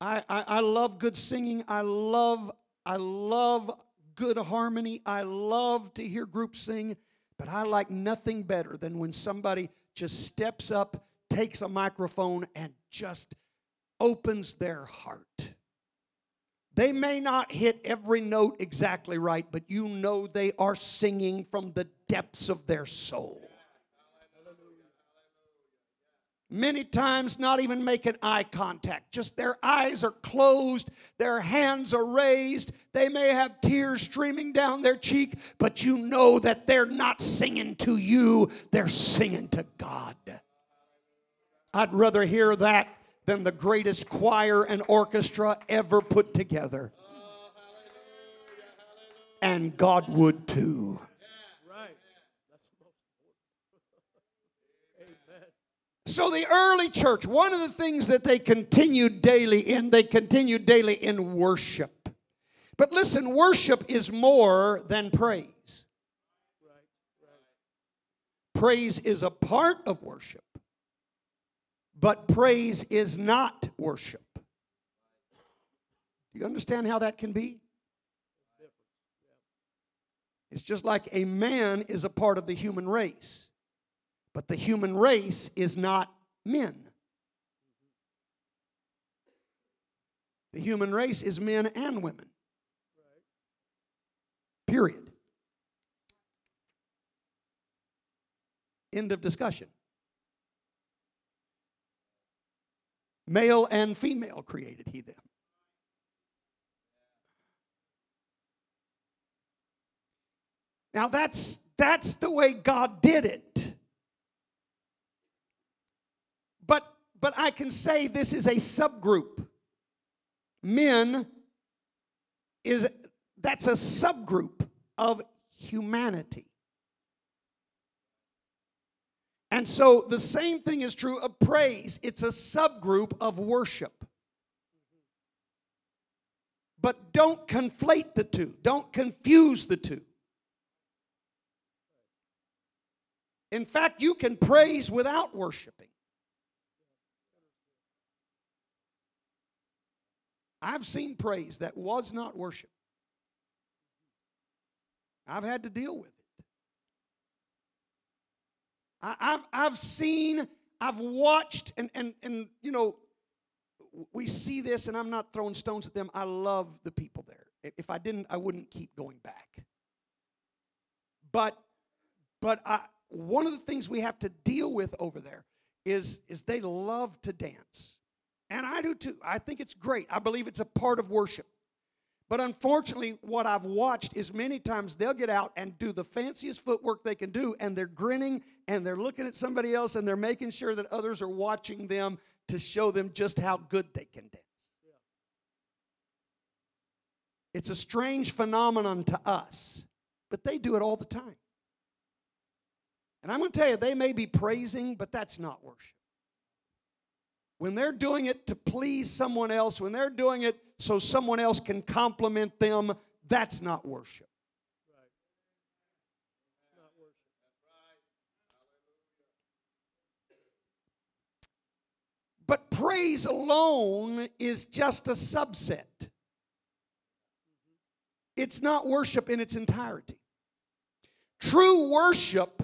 I, I, I, love good singing. I love, I love good harmony. I love to hear groups sing, but I like nothing better than when somebody just steps up, takes a microphone, and just opens their heart, They may not hit every note exactly right, but you know they are singing from the depths of their soul. Many times, not even making eye contact, just their eyes are closed, their hands are raised. They may have tears streaming down their cheek, but you know that they're not singing to you, they're singing to God. I'd rather hear that than the greatest choir and orchestra ever put together. And God would too. So, the early church, one of the things that they continued daily in, they continued daily in worship. But listen, worship is more than praise. Praise is a part of worship, but praise is not worship. Do you understand how that can be? It's just like a man is a part of the human race, but the human race is not men. The human race is men and women. Period. End of discussion. Male and female created he them. Now that's that's the way God did it. But but I can say this is a subgroup. Men is that's a subgroup of humanity. And so the same thing is true of praise. It's a subgroup of worship. But don't conflate the two, don't confuse the two. In fact, you can praise without worshiping. I've seen praise that was not worship. I've had to deal with it. I, have I've seen, I've watched, and, and, and, you know, we see this, and I'm not throwing stones at them. I love the people there. If I didn't, I wouldn't keep going back. But, but I, one of the things we have to deal with over there is, is they love to dance. And I do too. I think it's great. I believe it's a part of worship. But unfortunately, what I've watched is many times they'll get out and do the fanciest footwork they can do, and they're grinning and they're looking at somebody else and they're making sure that others are watching them to show them just how good they can dance. It's a strange phenomenon to us, but they do it all the time. And I'm going to tell you, they may be praising, but that's not worship. When they're doing it to please someone else, when they're doing it so someone else can compliment them, that's not worship. But praise alone is just a subset. It's not worship in its entirety. True worship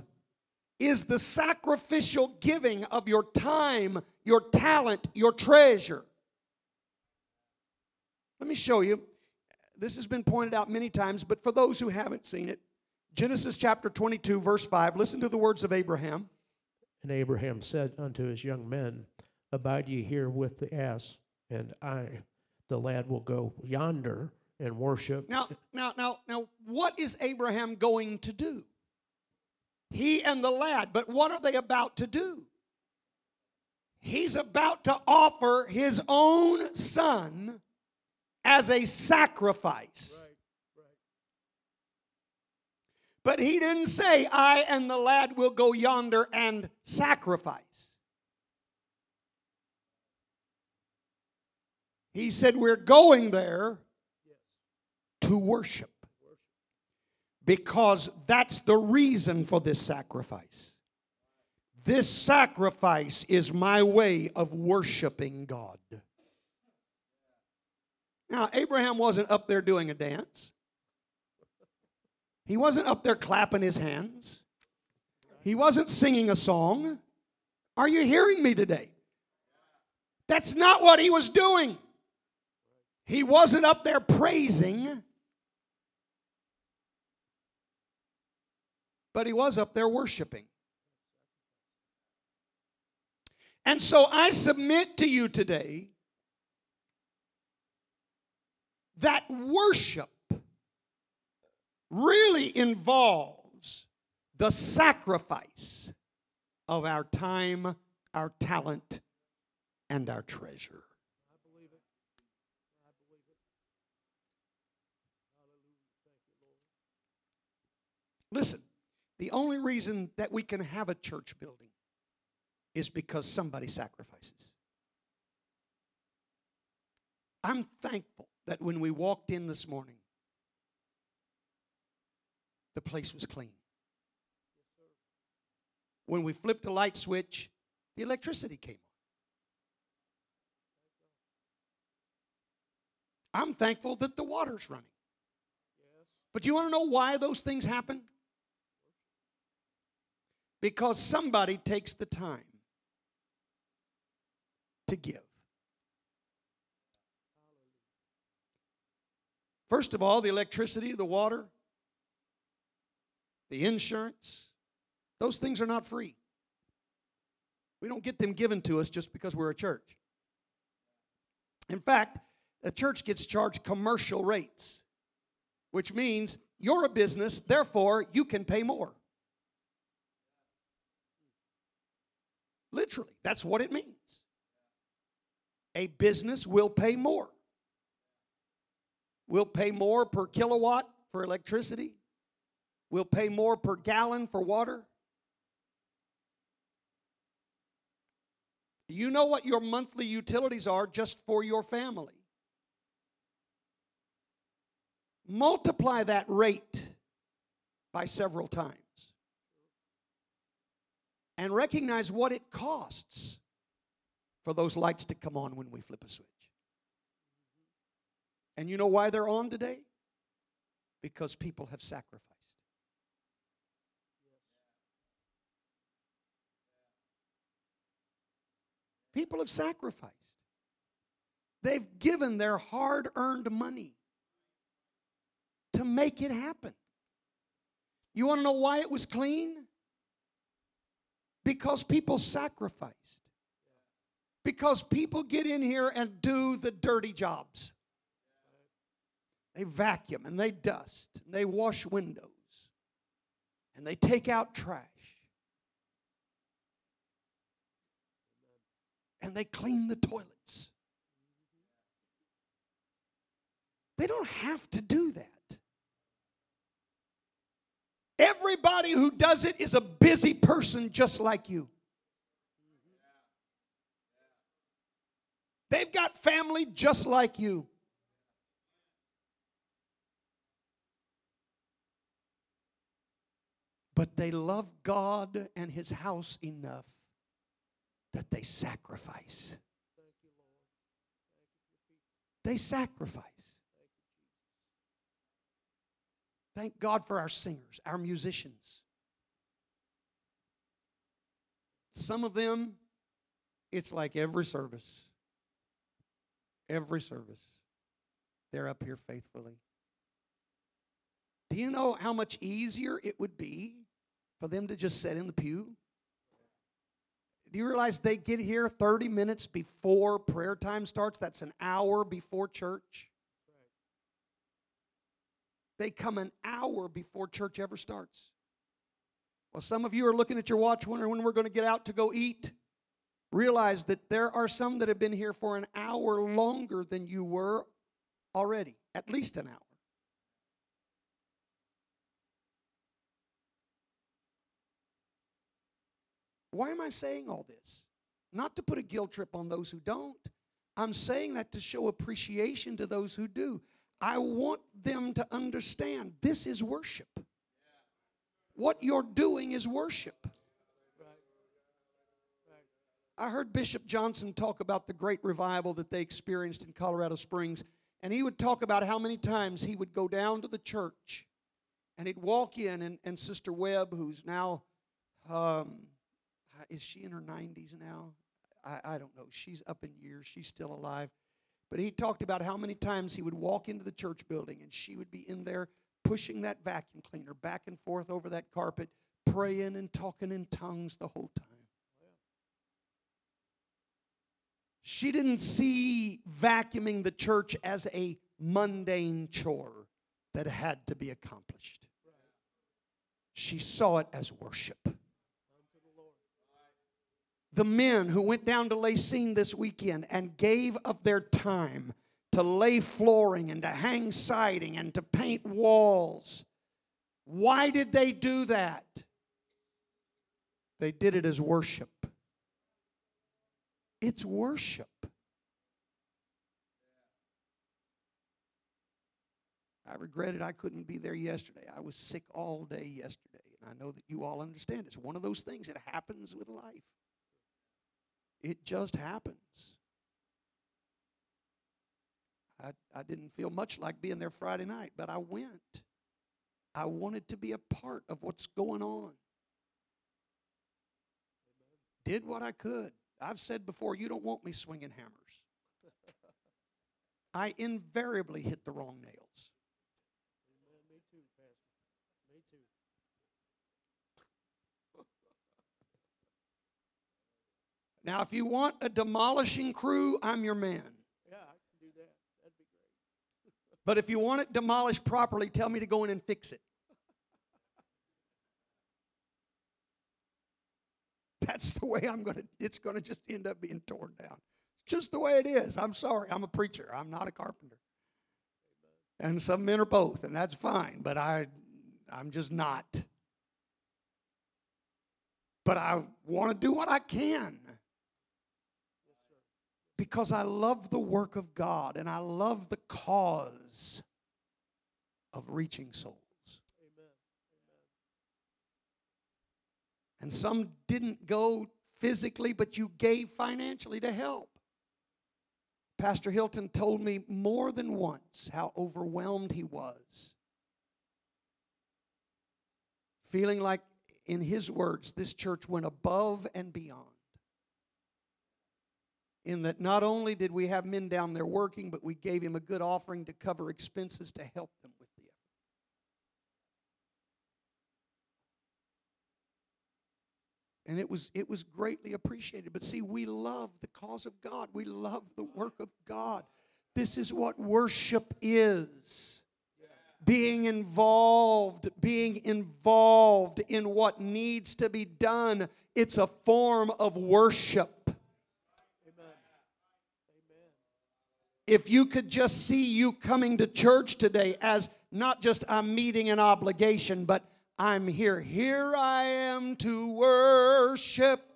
is the sacrificial giving of your time, your talent, your treasure. Let me show you. This has been pointed out many times, but for those who haven't seen it, Genesis chapter 22, verse 5, listen to the words of Abraham. And Abraham said unto his young men, Abide ye here with the ass, and I, the lad, will go yonder and worship. Now, now, now, now, what is Abraham going to do? He and the lad, but what are they about to do? He's about to offer his own son as a sacrifice. Right, right. But he didn't say, I and the lad will go yonder and sacrifice. He said, We're going there to worship. Because that's the reason for this sacrifice. This sacrifice is my way of worshiping God. Now, Abraham wasn't up there doing a dance. He wasn't up there clapping his hands. He wasn't singing a song. Are you hearing me today? That's not what he was doing. He wasn't up there praising, but he was up there worshiping. And so I submit to you today that worship really involves the sacrifice of our time, our talent, and our treasure. Listen, the only reason that we can have a church building is because somebody sacrifices. I'm thankful that when we walked in this morning, the place was clean. When we flipped a light switch, the electricity came on. I'm thankful that the water's running. But you want to know why those things happen? Because somebody takes the time to give. First of all, the electricity, the water, the insurance, those things are not free. We don't get them given to us just because we're a church. In fact, a church gets charged commercial rates, which means you're a business, therefore you can pay more. Literally, that's what it means. A business will pay more. We'll pay more per kilowatt for electricity. We'll pay more per gallon for water. You know what your monthly utilities are just for your family. Multiply that rate by several times and recognize what it costs for those lights to come on when we flip a switch. And you know why they're on today? Because people have sacrificed. People have sacrificed. They've given their hard earned money to make it happen. You want to know why it was clean? Because people sacrificed. Because people get in here and do the dirty jobs. They vacuum and they dust and they wash windows and they take out trash and they clean the toilets. They don't have to do that. Everybody who does it is a busy person just like you. They've got family just like you. But they love God and His house enough that they sacrifice. They sacrifice. Thank God for our singers, our musicians. Some of them, it's like every service. Every service. They're up here faithfully. Do you know how much easier it would be for them to just sit in the pew? Do you realize they get here 30 minutes before prayer time starts? That's an hour before church. They come an hour before church ever starts. Well, some of you are looking at your watch wondering when we're going to get out to go eat. Realize that there are some that have been here for an hour longer than you were already, at least an hour. Why am I saying all this? Not to put a guilt trip on those who don't. I'm saying that to show appreciation to those who do. I want them to understand this is worship. What you're doing is worship. I heard Bishop Johnson talk about the great revival that they experienced in Colorado Springs, and he would talk about how many times he would go down to the church and he'd walk in, and, and Sister Webb, who's now, um, is she in her 90s now? I, I don't know. She's up in years, she's still alive. But he talked about how many times he would walk into the church building and she would be in there pushing that vacuum cleaner back and forth over that carpet, praying and talking in tongues the whole time. She didn't see vacuuming the church as a mundane chore that had to be accomplished. She saw it as worship. The men who went down to Lacine this weekend and gave of their time to lay flooring and to hang siding and to paint walls. Why did they do that? They did it as worship. It's worship. I regretted I couldn't be there yesterday. I was sick all day yesterday. And I know that you all understand. It's one of those things that happens with life. It just happens. I, I didn't feel much like being there Friday night, but I went. I wanted to be a part of what's going on. Did what I could. I've said before, you don't want me swinging hammers. I invariably hit the wrong nails. Amen. Me too, Pastor. Me too. Now, if you want a demolishing crew, I'm your man. Yeah, I can do that. That'd be great. But if you want it demolished properly, tell me to go in and fix it. That's the way I'm going to, it's going to just end up being torn down. It's just the way it is. I'm sorry. I'm a preacher. I'm not a carpenter. And some men are both, and that's fine, but I, I'm just not. But I want to do what I can. Because I love the work of God and I love the cause of reaching souls. Amen. Amen. And some didn't go physically, but you gave financially to help. Pastor Hilton told me more than once how overwhelmed he was. Feeling like, in his words, this church went above and beyond. In that not only did we have men down there working, but we gave him a good offering to cover expenses to help them with the effort. and it was it was greatly appreciated. But see we love the cause of god. We love the work of god. This is what worship is. Being involved being involved in what needs to be done. It's a form of worship Amen. Amen. If you could just see you coming to church today as not just I'm meeting an obligation, but I'm here. Here I am to worship.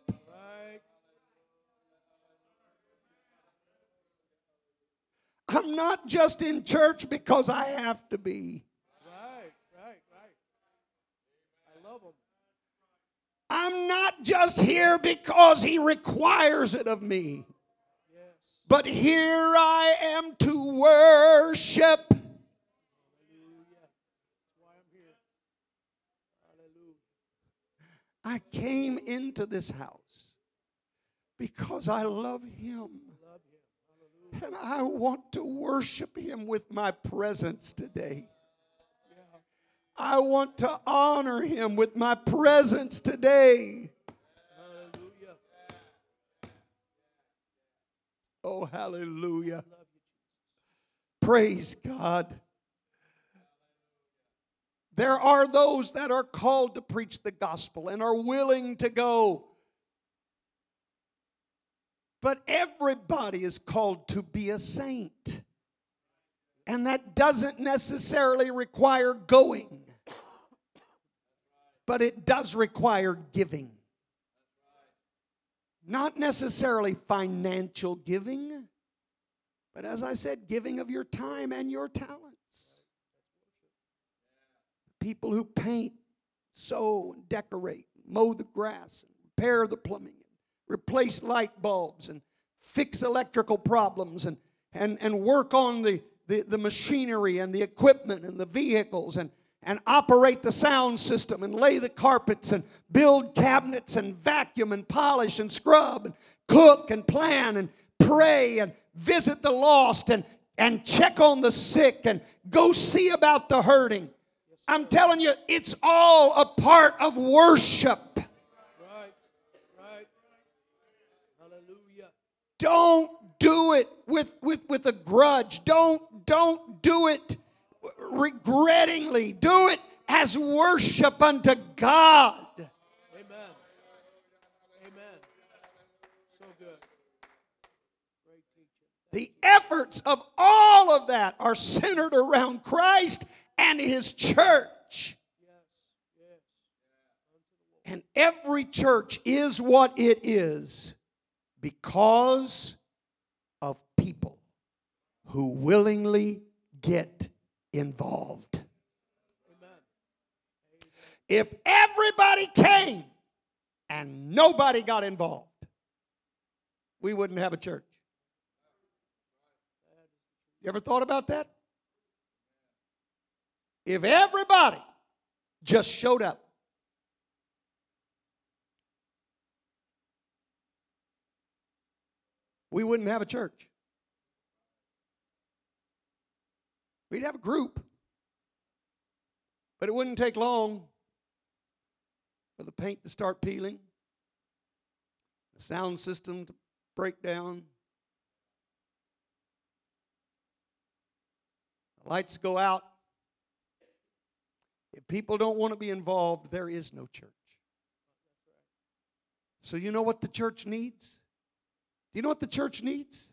I'm not just in church because I have to be. Right. Right. Right. I love them. I'm not just here because He requires it of me. But here I am to worship. I came into this house because I love Him. And I want to worship Him with my presence today. I want to honor Him with my presence today. Oh, hallelujah. Praise God. There are those that are called to preach the gospel and are willing to go. But everybody is called to be a saint. And that doesn't necessarily require going, but it does require giving. Not necessarily financial giving, but as I said, giving of your time and your talents. People who paint, sew, and decorate, mow the grass, and repair the plumbing, replace light bulbs, and fix electrical problems, and, and, and work on the, the, the machinery and the equipment and the vehicles, and, and operate the sound system, and lay the carpets, and build cabinets, and vacuum, and polish, and scrub, and cook, and plan, and pray, and visit the lost and, and check on the sick and go see about the hurting. I'm telling you, it's all a part of worship. Right. Right. Hallelujah. Don't do it with, with, with a grudge. Don't, don't do it regrettingly. Do it as worship unto God. Amen. Amen. So good. Great. The efforts of all of that are centered around Christ and His church. Yes. Yes. And every church is what it is because of people who willingly get involved. If everybody came and nobody got involved, we wouldn't have a church. You ever thought about that? If everybody just showed up, we wouldn't have a church. We'd have a group, but it wouldn't take long for the paint to start peeling, the sound system to break down, the lights go out. If people don't want to be involved, there is no church. So, you know what the church needs? Do you know what the church needs?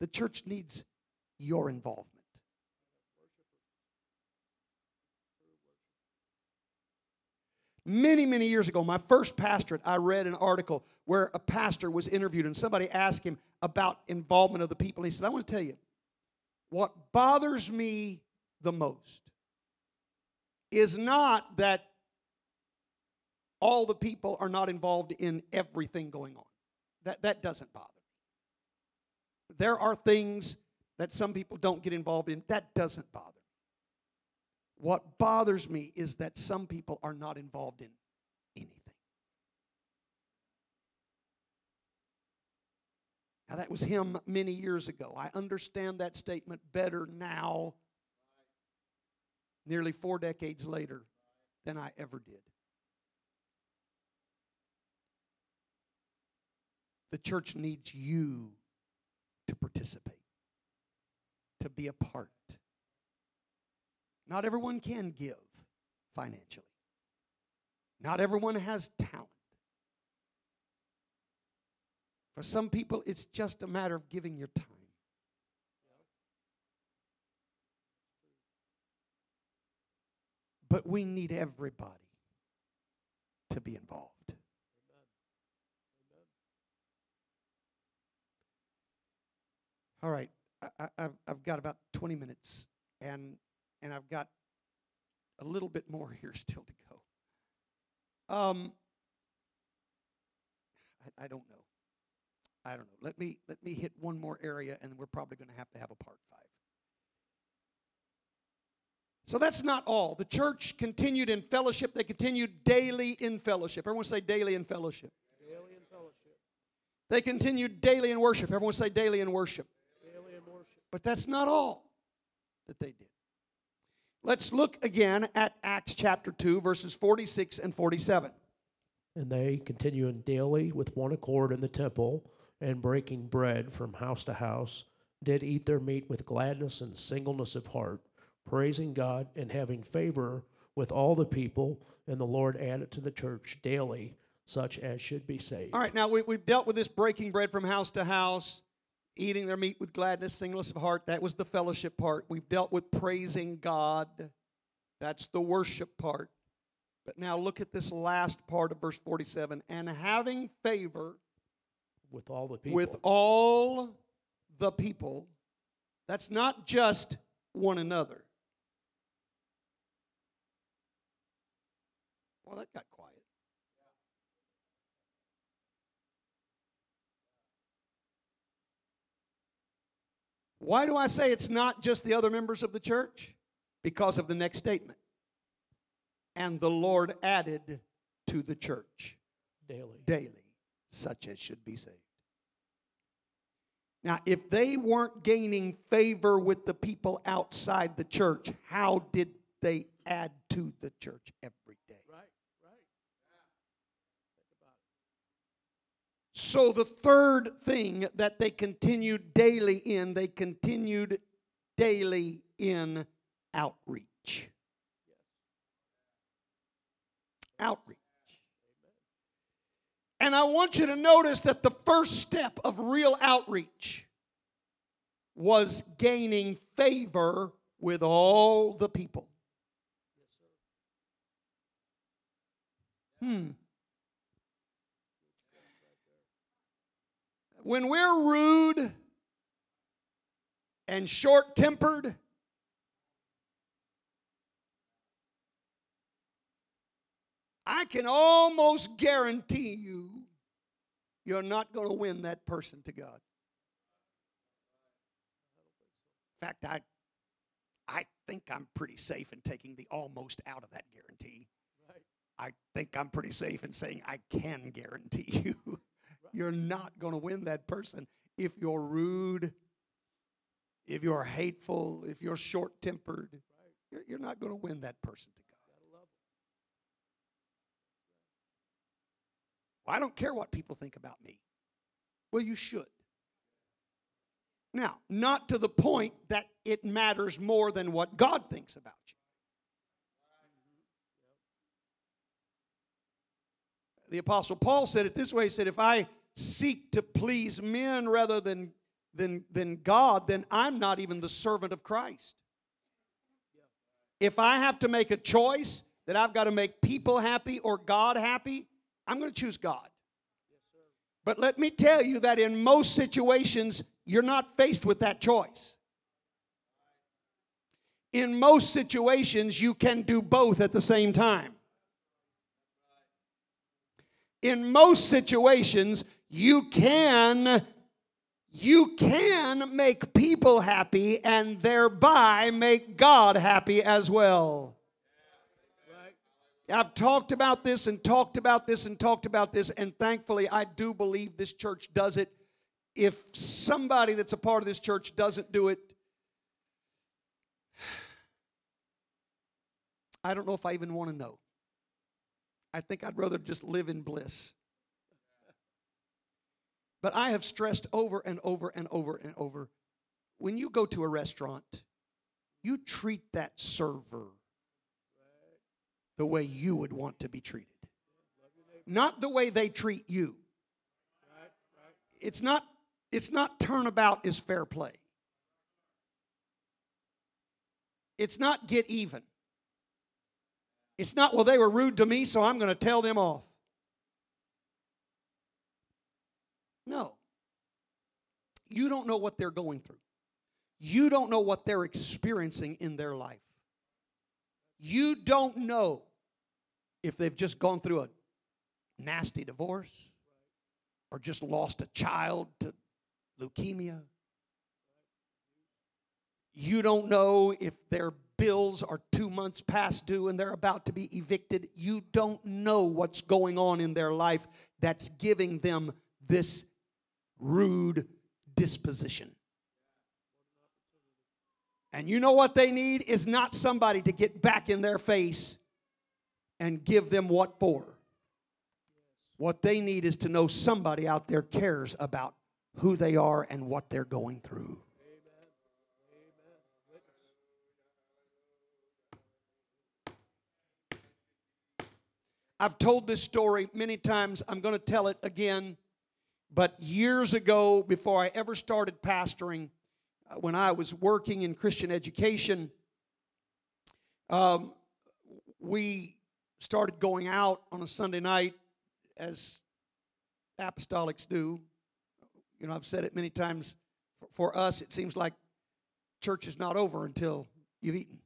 The church needs your involvement. Many, many years ago, my first pastorate, I read an article where a pastor was interviewed and somebody asked him about involvement of the people. He said, I want to tell you, what bothers me the most is not that all the people are not involved in everything going on. That, that doesn't bother me. There are things that some people don't get involved in. That doesn't bother me. What bothers me is that some people are not involved in anything. Now, that was him many years ago. I understand that statement better now, nearly four decades later, than I ever did. The church needs you to participate, to be a part. Not everyone can give financially. Not everyone has talent. For some people, it's just a matter of giving your time. But we need everybody to be involved. All right, I, I've got about 20 minutes, and and I've got a little bit more here still to go. Um, I, I don't know. I don't know. Let me let me hit one more area, and we're probably going to have to have a part five. So that's not all. The church continued in fellowship. They continued daily in fellowship. Everyone say daily in fellowship. Daily in fellowship. They continued daily in worship. Everyone say daily in worship. Daily in worship. But that's not all that they did. Let's look again at Acts chapter 2, verses 46 and 47. And they continuing daily with one accord in the temple and breaking bread from house to house, did eat their meat with gladness and singleness of heart, praising God and having favor with all the people. And the Lord added to the church daily such as should be saved. All right, now we, we've dealt with this breaking bread from house to house, eating their meat with gladness, singleness of heart. That was the fellowship part. We've dealt with praising God. That's the worship part. But now look at this last part of verse 47 and having favor With all the people. with all the people. That's not just one another. Well, that got quiet. Why do I say it's not just the other members of the church? Because of the next statement. And the Lord added to the church daily. daily such as should be saved. Now, if they weren't gaining favor with the people outside the church, how did they add to the church every day? Right, right. So, the third thing that they continued daily in, they continued daily in outreach. Outreach. And I want you to notice that the first step of real outreach was gaining favor with all the people. Hmm. When we're rude and short tempered, I can almost guarantee you you're not going to win that person to God. In fact, I, I think I'm pretty safe in taking the almost out of that guarantee. I think I'm pretty safe in saying I can guarantee you you're not going to win that person if you're rude, if you're hateful, if you're short tempered. You're, you're not going to win that person to God. Gotta love 'em. Well, I don't care what people think about me. Well, you should. Now, not to the point that it matters more than what God thinks about you. Mm-hmm. The Apostle Paul said it this way He said, If I seek to please men rather than, than, than God, then I'm not even the servant of Christ. If I have to make a choice that I've got to make people happy or God happy, I'm going to choose God. But let me tell you that in most situations, you're not faced with that choice. In most situations, you can do both at the same time. In most situations, you can you can make people happy and thereby make God happy as well. I've talked about this and talked about this and talked about this, and thankfully, I do believe this church does it. If somebody that's a part of this church doesn't do it, I don't know if I even want to know. I think I'd rather just live in bliss. But I have stressed over and over and over and over when you go to a restaurant, you treat that server the way you would want to be treated, not the way they treat you. It's not. It's not turnabout is fair play. It's not get even. It's not, well, they were rude to me, so I'm going to tell them off. No. You don't know what they're going through. You don't know what they're experiencing in their life. You don't know if they've just gone through a nasty divorce or just lost a child to leukemia. You don't know if their bills are two months past due and they're about to be evicted. You don't know what's going on in their life that's giving them this rude disposition. And you know what they need is not somebody to get back in their face and give them what for. What they need is to know somebody out there cares about who they are and what they're going through. I've told this story many times. I'm going to tell it again. But years ago, before I ever started pastoring, uh, when I was working in Christian education, um, we started going out on a Sunday night as apostolics do. You know, I've said it many times. For, us, it seems like church is not over until you've eaten.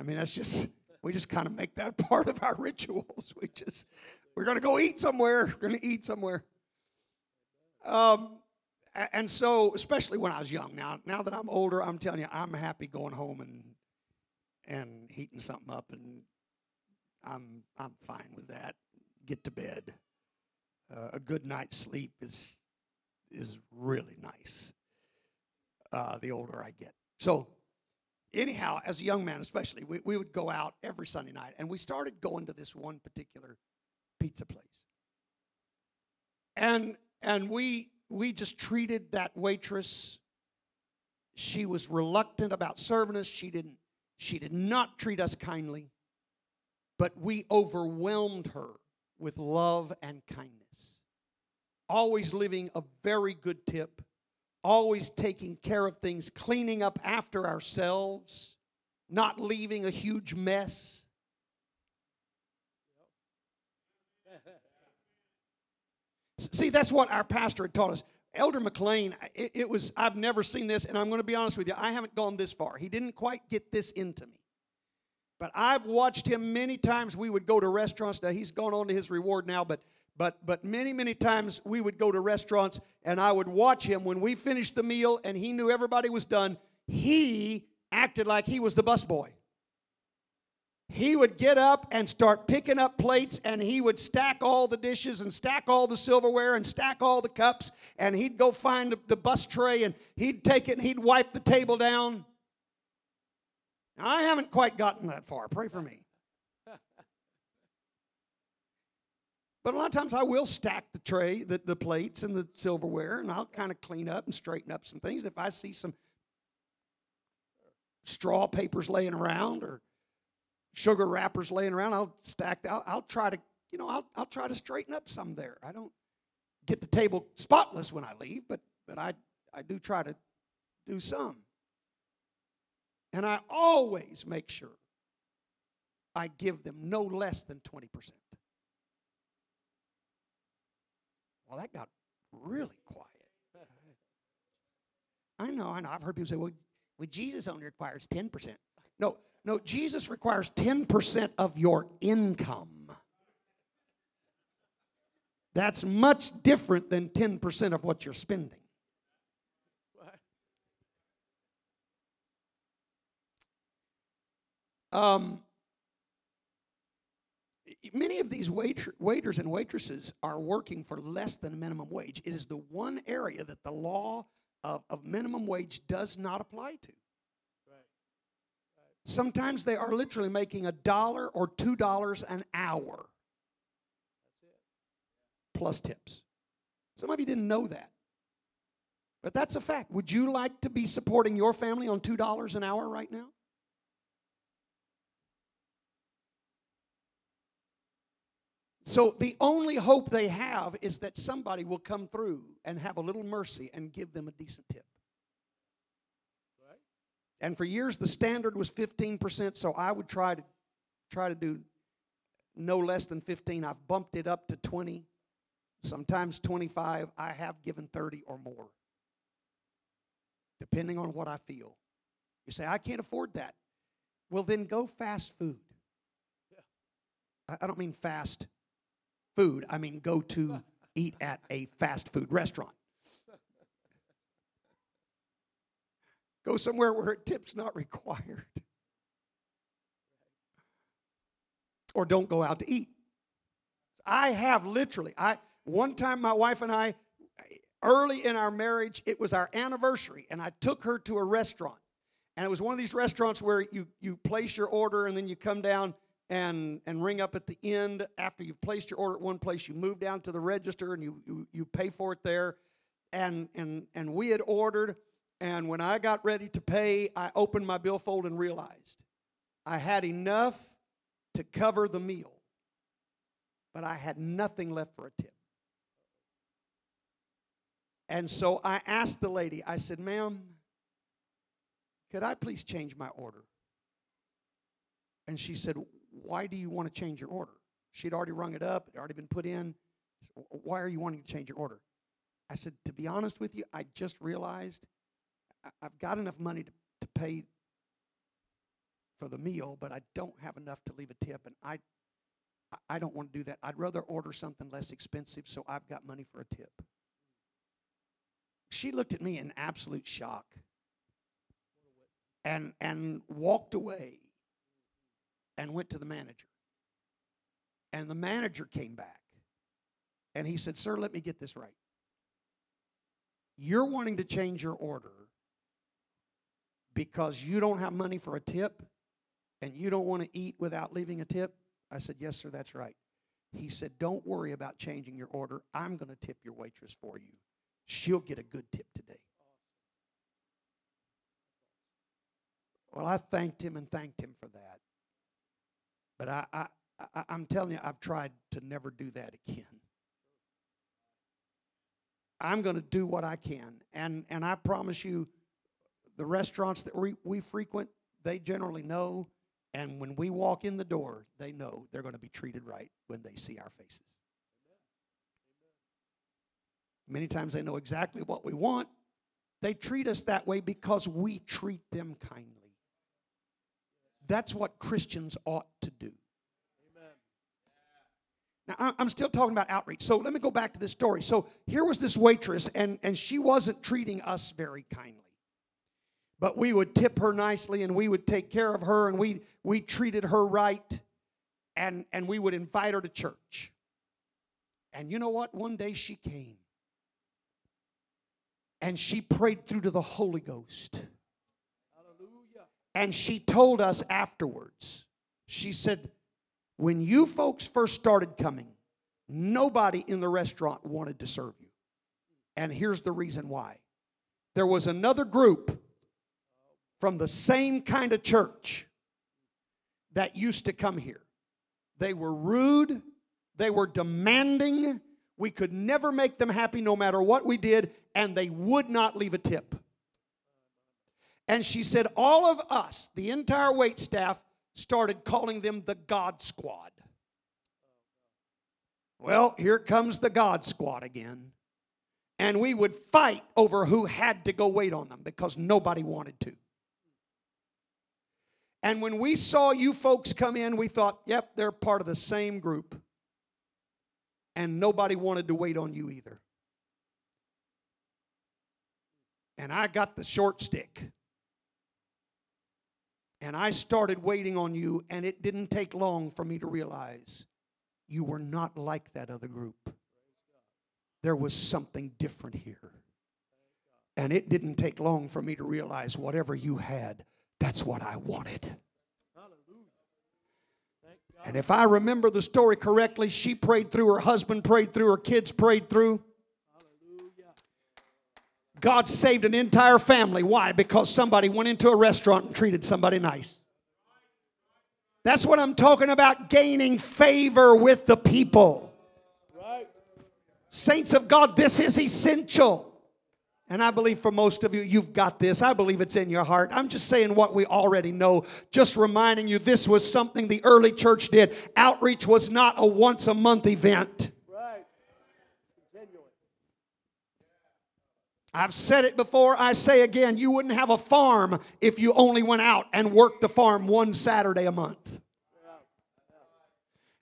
I mean, that's just, we just kind of make that part of our rituals. We just, we're going to go eat somewhere. We're going to eat somewhere. Um, and so, especially when I was young. Now, now that I'm older, I'm telling you, I'm happy going home and and heating something up, and I'm I'm fine with that. Get to bed. Uh, a good night's sleep is is really nice. uh, the older I get. So, anyhow, as a young man, especially, we, we would go out every Sunday night, and we started going to this one particular pizza place. And and we we just treated that waitress. She was reluctant about serving us. She didn't she did not treat us kindly, but we overwhelmed her with love and kindness. Always living a very good tip, always taking care of things, cleaning up after ourselves, not leaving a huge mess. See, that's what our pastor had taught us. Elder McLean, it, it, was, I've never seen this, and I'm going to be honest with you, I haven't gone this far. He didn't quite get this into me. But I've watched him many times. We would go to restaurants. Now, he's gone on to his reward now, but but but many many times we would go to restaurants and I would watch him when we finished the meal and he knew everybody was done he acted like he was the busboy he would get up and start picking up plates and he would stack all the dishes and stack all the silverware and stack all the cups and he'd go find the bus tray and he'd take it and he'd wipe the table down. Now, I haven't quite gotten that far. Pray for me. But a lot of times I will stack the tray, the, the plates and the silverware, and I'll kind of clean up and straighten up some things. If I see some straw papers laying around or sugar wrappers laying around. I'll stack. I'll, I'll try to, you know, I'll, I'll try to straighten up some there. I don't get the table spotless when I leave, but but I I do try to do some. And I always make sure I give them no less than 20%. Well, that got really quiet. I know, I know. I've heard people say, well, well Jesus only requires 10%. No, no, Jesus requires 10% of your income. That's much different than 10% of what you're spending. Um, many of these waiter, waiters and waitresses are working for less than minimum wage. It is the one area that the law of, of minimum wage does not apply to. Sometimes they are literally making a dollar or two dollars an hour plus tips. Some of you didn't know that. But that's a fact. Would you like to be supporting your family on $2 an hour right now? So the only hope they have is that somebody will come through and have a little mercy and give them a decent tip. And for years the standard was 15%, so I would try to try to do no less than 15. I've bumped it up to 20, sometimes 25. I have given 30 or more. Depending on what I feel. You say, I can't afford that. Well, then go fast food. I don't mean fast food, I mean go to eat at a fast food restaurant. Go somewhere where a tip's not required. Or don't go out to eat. I have literally, I one time my wife and I, early in our marriage, it was our anniversary, and I took her to a restaurant. And it was one of these restaurants where you, you place your order and then you come down and, and ring up at the end after you've placed your order at one place. You move down to the register and you, you, you pay for it there. And, and, and we had ordered and when I got ready to pay, I opened my billfold and realized I had enough to cover the meal, but I had nothing left for a tip. And so I asked the lady, I said, ma'am, could I please change my order? And she said, why do you want to change your order? She'd already rung it up, it had already been put in. Why are you wanting to change your order? I said, to be honest with you, I just realized I've got enough money to, to pay for the meal, but I don't have enough to leave a tip, and I I don't want to do that. I'd rather order something less expensive so I've got money for a tip. She looked at me in absolute shock and and walked away and went to the manager. And the manager came back and he said, Sir, let me get this right. You're wanting to change your order because you don't have money for a tip and you don't want to eat without leaving a tip? I said, Yes, sir, that's right. He said, Don't worry about changing your order. I'm going to tip your waitress for you. She'll get a good tip today. Well, I thanked him and thanked him for that. But I, I, I, I'm telling you, I've tried to never do that again. I'm going to do what I can. And, and I promise you, the restaurants that we, we frequent, they generally know. And when we walk in the door, they know they're going to be treated right when they see our faces. Many times they know exactly what we want. They treat us that way because we treat them kindly. That's what Christians ought to do. Now, I'm still talking about outreach. So let me go back to this story. So here was this waitress, and, and she wasn't treating us very kindly. But we would tip her nicely, and we would take care of her, and we, we treated her right, and, and we would invite her to church. And you know what? One day she came, and she prayed through to the Holy Ghost. Hallelujah. And she told us afterwards, she said, when you folks first started coming, nobody in the restaurant wanted to serve you. And here's the reason why there was another group from the same kind of church that used to come here. They were rude, they were demanding. We could never make them happy no matter what we did, and they would not leave a tip. And she said, All of us, the entire wait staff, started calling them the God Squad. Well, here comes the God Squad again. And we would fight over who had to go wait on them because nobody wanted to. And when we saw you folks come in, we thought, yep, they're part of the same group. And nobody wanted to wait on you either. And I got the short stick. And I started waiting on you, and it didn't take long for me to realize you were not like that other group. There was something different here. And it didn't take long for me to realize whatever you had, that's what I wanted. And if I remember the story correctly, she prayed through, her husband prayed through, her kids prayed through. God saved an entire family. Why? Because somebody went into a restaurant and treated somebody nice. That's what I'm talking about gaining favor with the people. Right. Saints of God, this is essential. And I believe for most of you, you've got this. I believe it's in your heart. I'm just saying what we already know, just reminding you this was something the early church did. Outreach was not a once a month event. Right. I've said it before, I say again, you wouldn't have a farm if you only went out and worked the farm one Saturday a month.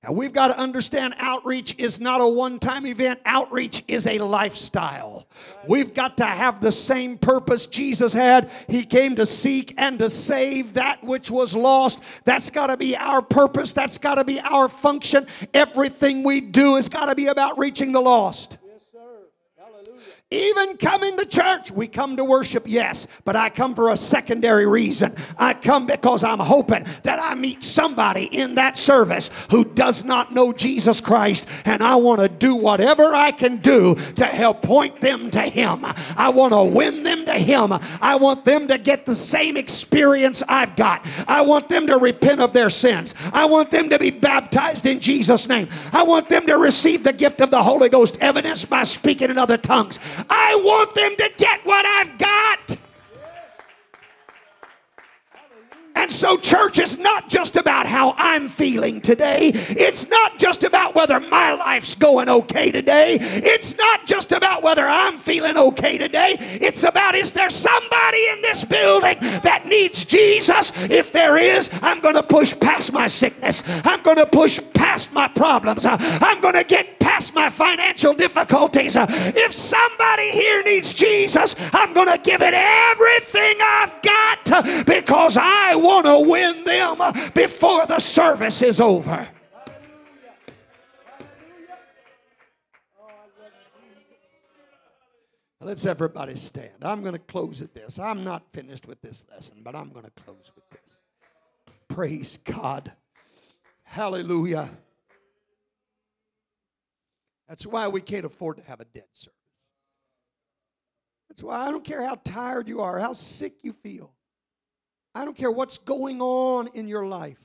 And we've got to understand outreach is not a one time event, outreach is a lifestyle. We've got to have the same purpose Jesus had. He came to seek and to save that which was lost. That's got to be our purpose, that's got to be our function. Everything we do has got to be about reaching the lost. Even coming to church, we come to worship, yes, but I come for a secondary reason. I come because I'm hoping that I meet somebody in that service who does not know Jesus Christ, and I want to do whatever I can do to help point them to Him. I want to win them to Him. I want them to get the same experience I've got. I want them to repent of their sins. I want them to be baptized in Jesus' name. I want them to receive the gift of the Holy Ghost, evidenced by speaking in other tongues. I want them to get what I've got. And so, church is not just about how I'm feeling today. It's not just about whether my life's going okay today. It's not just about whether I'm feeling okay today. It's about is there somebody in this building that needs Jesus? If there is, I'm going to push past my sickness. I'm going to push past my problems. Uh, I'm going to get past my financial difficulties. Uh, If somebody here needs Jesus, I'm going to give it everything I've got uh, because I want to win them before the service is over. Let's everybody stand. I'm going to close at this. I'm not finished with this lesson, but I'm going to close with this. Praise God. Hallelujah. That's why we can't afford to have a dead service. That's why I don't care how tired you are, how sick you feel. I don't care what's going on in your life.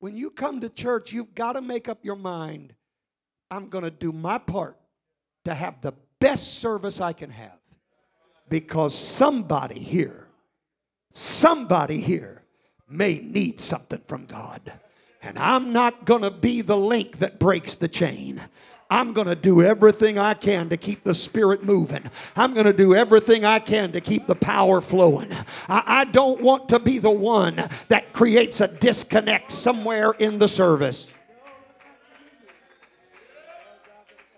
When you come to church, you've got to make up your mind I'm going to do my part to have the best service I can have because somebody here, somebody here may need something from God. And I'm not going to be the link that breaks the chain. I'm going to do everything I can to keep the spirit moving. I'm going to do everything I can to keep the power flowing. I, I, don't want to be the one that creates a disconnect somewhere in the service.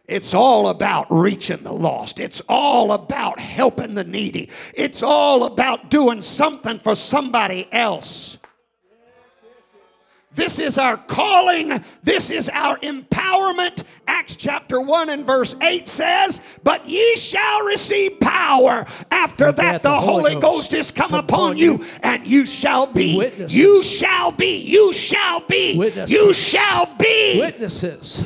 It's all about reaching the lost. It's all about helping the needy. It's all about doing something for somebody else. This is our calling. This is our empowerment. Acts chapter 1 and verse 8 says, But ye shall receive power. After that, the, Holy Ghost, Ghost is come upon you, and you shall be. Witnesses. You shall be. You shall be. Witnesses. You shall be. Witnesses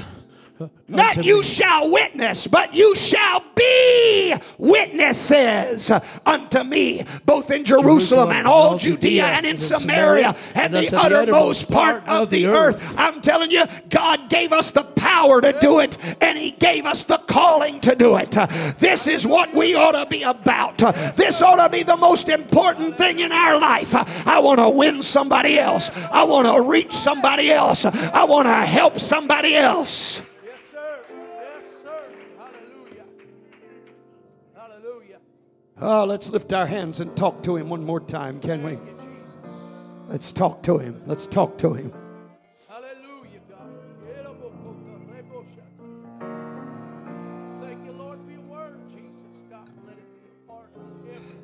not you shall witness, but you shall be witnesses unto me, both in Jerusalem, Jerusalem and all Judea, Judea and in Samaria and, and the uttermost part of the earth. earth. I'm telling you, God gave us the power to do it, and He gave us the calling to do it. This is what we ought to be about. This ought to be the most important thing in our life. I want to win somebody else, I want to reach somebody else, I want to help somebody else. Oh, let's lift our hands and talk to him one more time, can we? Let's talk to him. Let's talk to him. Hallelujah, God. Thank you, Lord, for your word, Jesus. God, let it be a part of everything,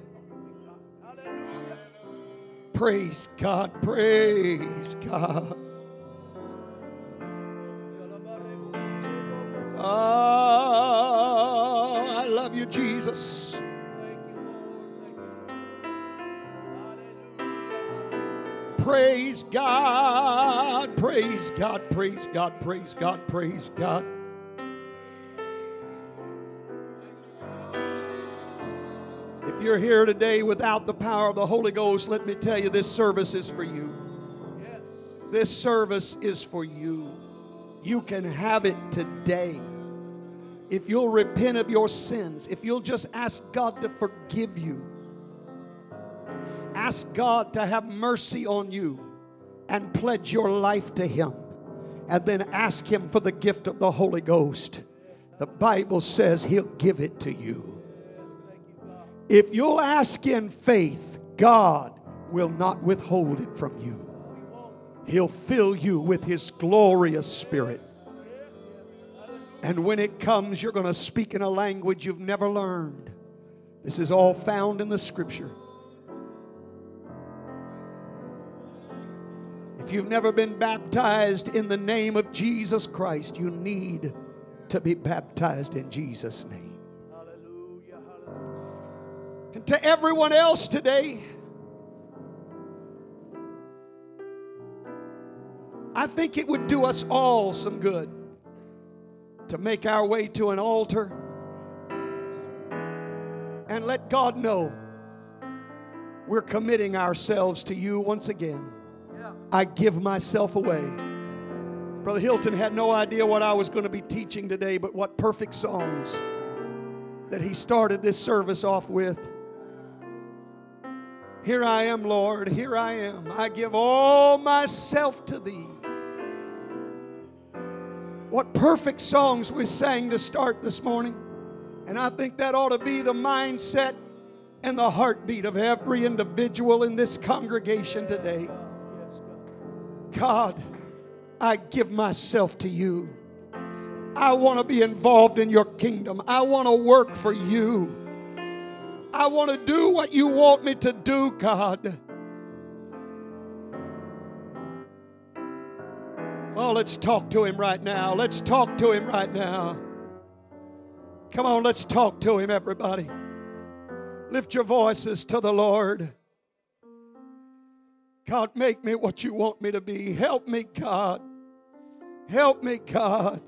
God. Hallelujah. Praise God. Praise God. Oh, I love you, Jesus. Praise God, praise God, praise God, praise God, praise God. If you're here today without the power of the Holy Ghost, let me tell you this service is for you. This service is for you. You can have it today. If you'll repent of your sins, if you'll just ask God to forgive you ask God to have mercy on you and pledge your life to Him, and then ask Him for the gift of the Holy Ghost, the Bible says He'll give it to you. If you'll ask in faith, God will not withhold it from you. He'll fill you with His glorious Spirit. And when it comes, you're going to speak in a language you've never learned. This is all found in the scripture. If you've never been baptized in the name of Jesus Christ, you need to be baptized in Jesus' name. Hallelujah, hallelujah. And to everyone else today, I think it would do us all some good to make our way to an altar and let God know we're committing ourselves to you once again. I give myself away. Brother Hilton had no idea what I was going to be teaching today, but what perfect songs that he started this service off with. Here I am, Lord, here I am. I give all myself to thee. What perfect songs we sang to start this morning. And I think that ought to be the mindset and the heartbeat of every individual in this congregation today. God, I give myself to you. I want to be involved in your kingdom. I want to work for you. I want to do what you want me to do, God. Oh, let's talk to him right now. Let's talk to him right now. Come on, let's talk to him, everybody. Lift your voices to the Lord. God, make me what you want me to be. Help me, God. Help me, God.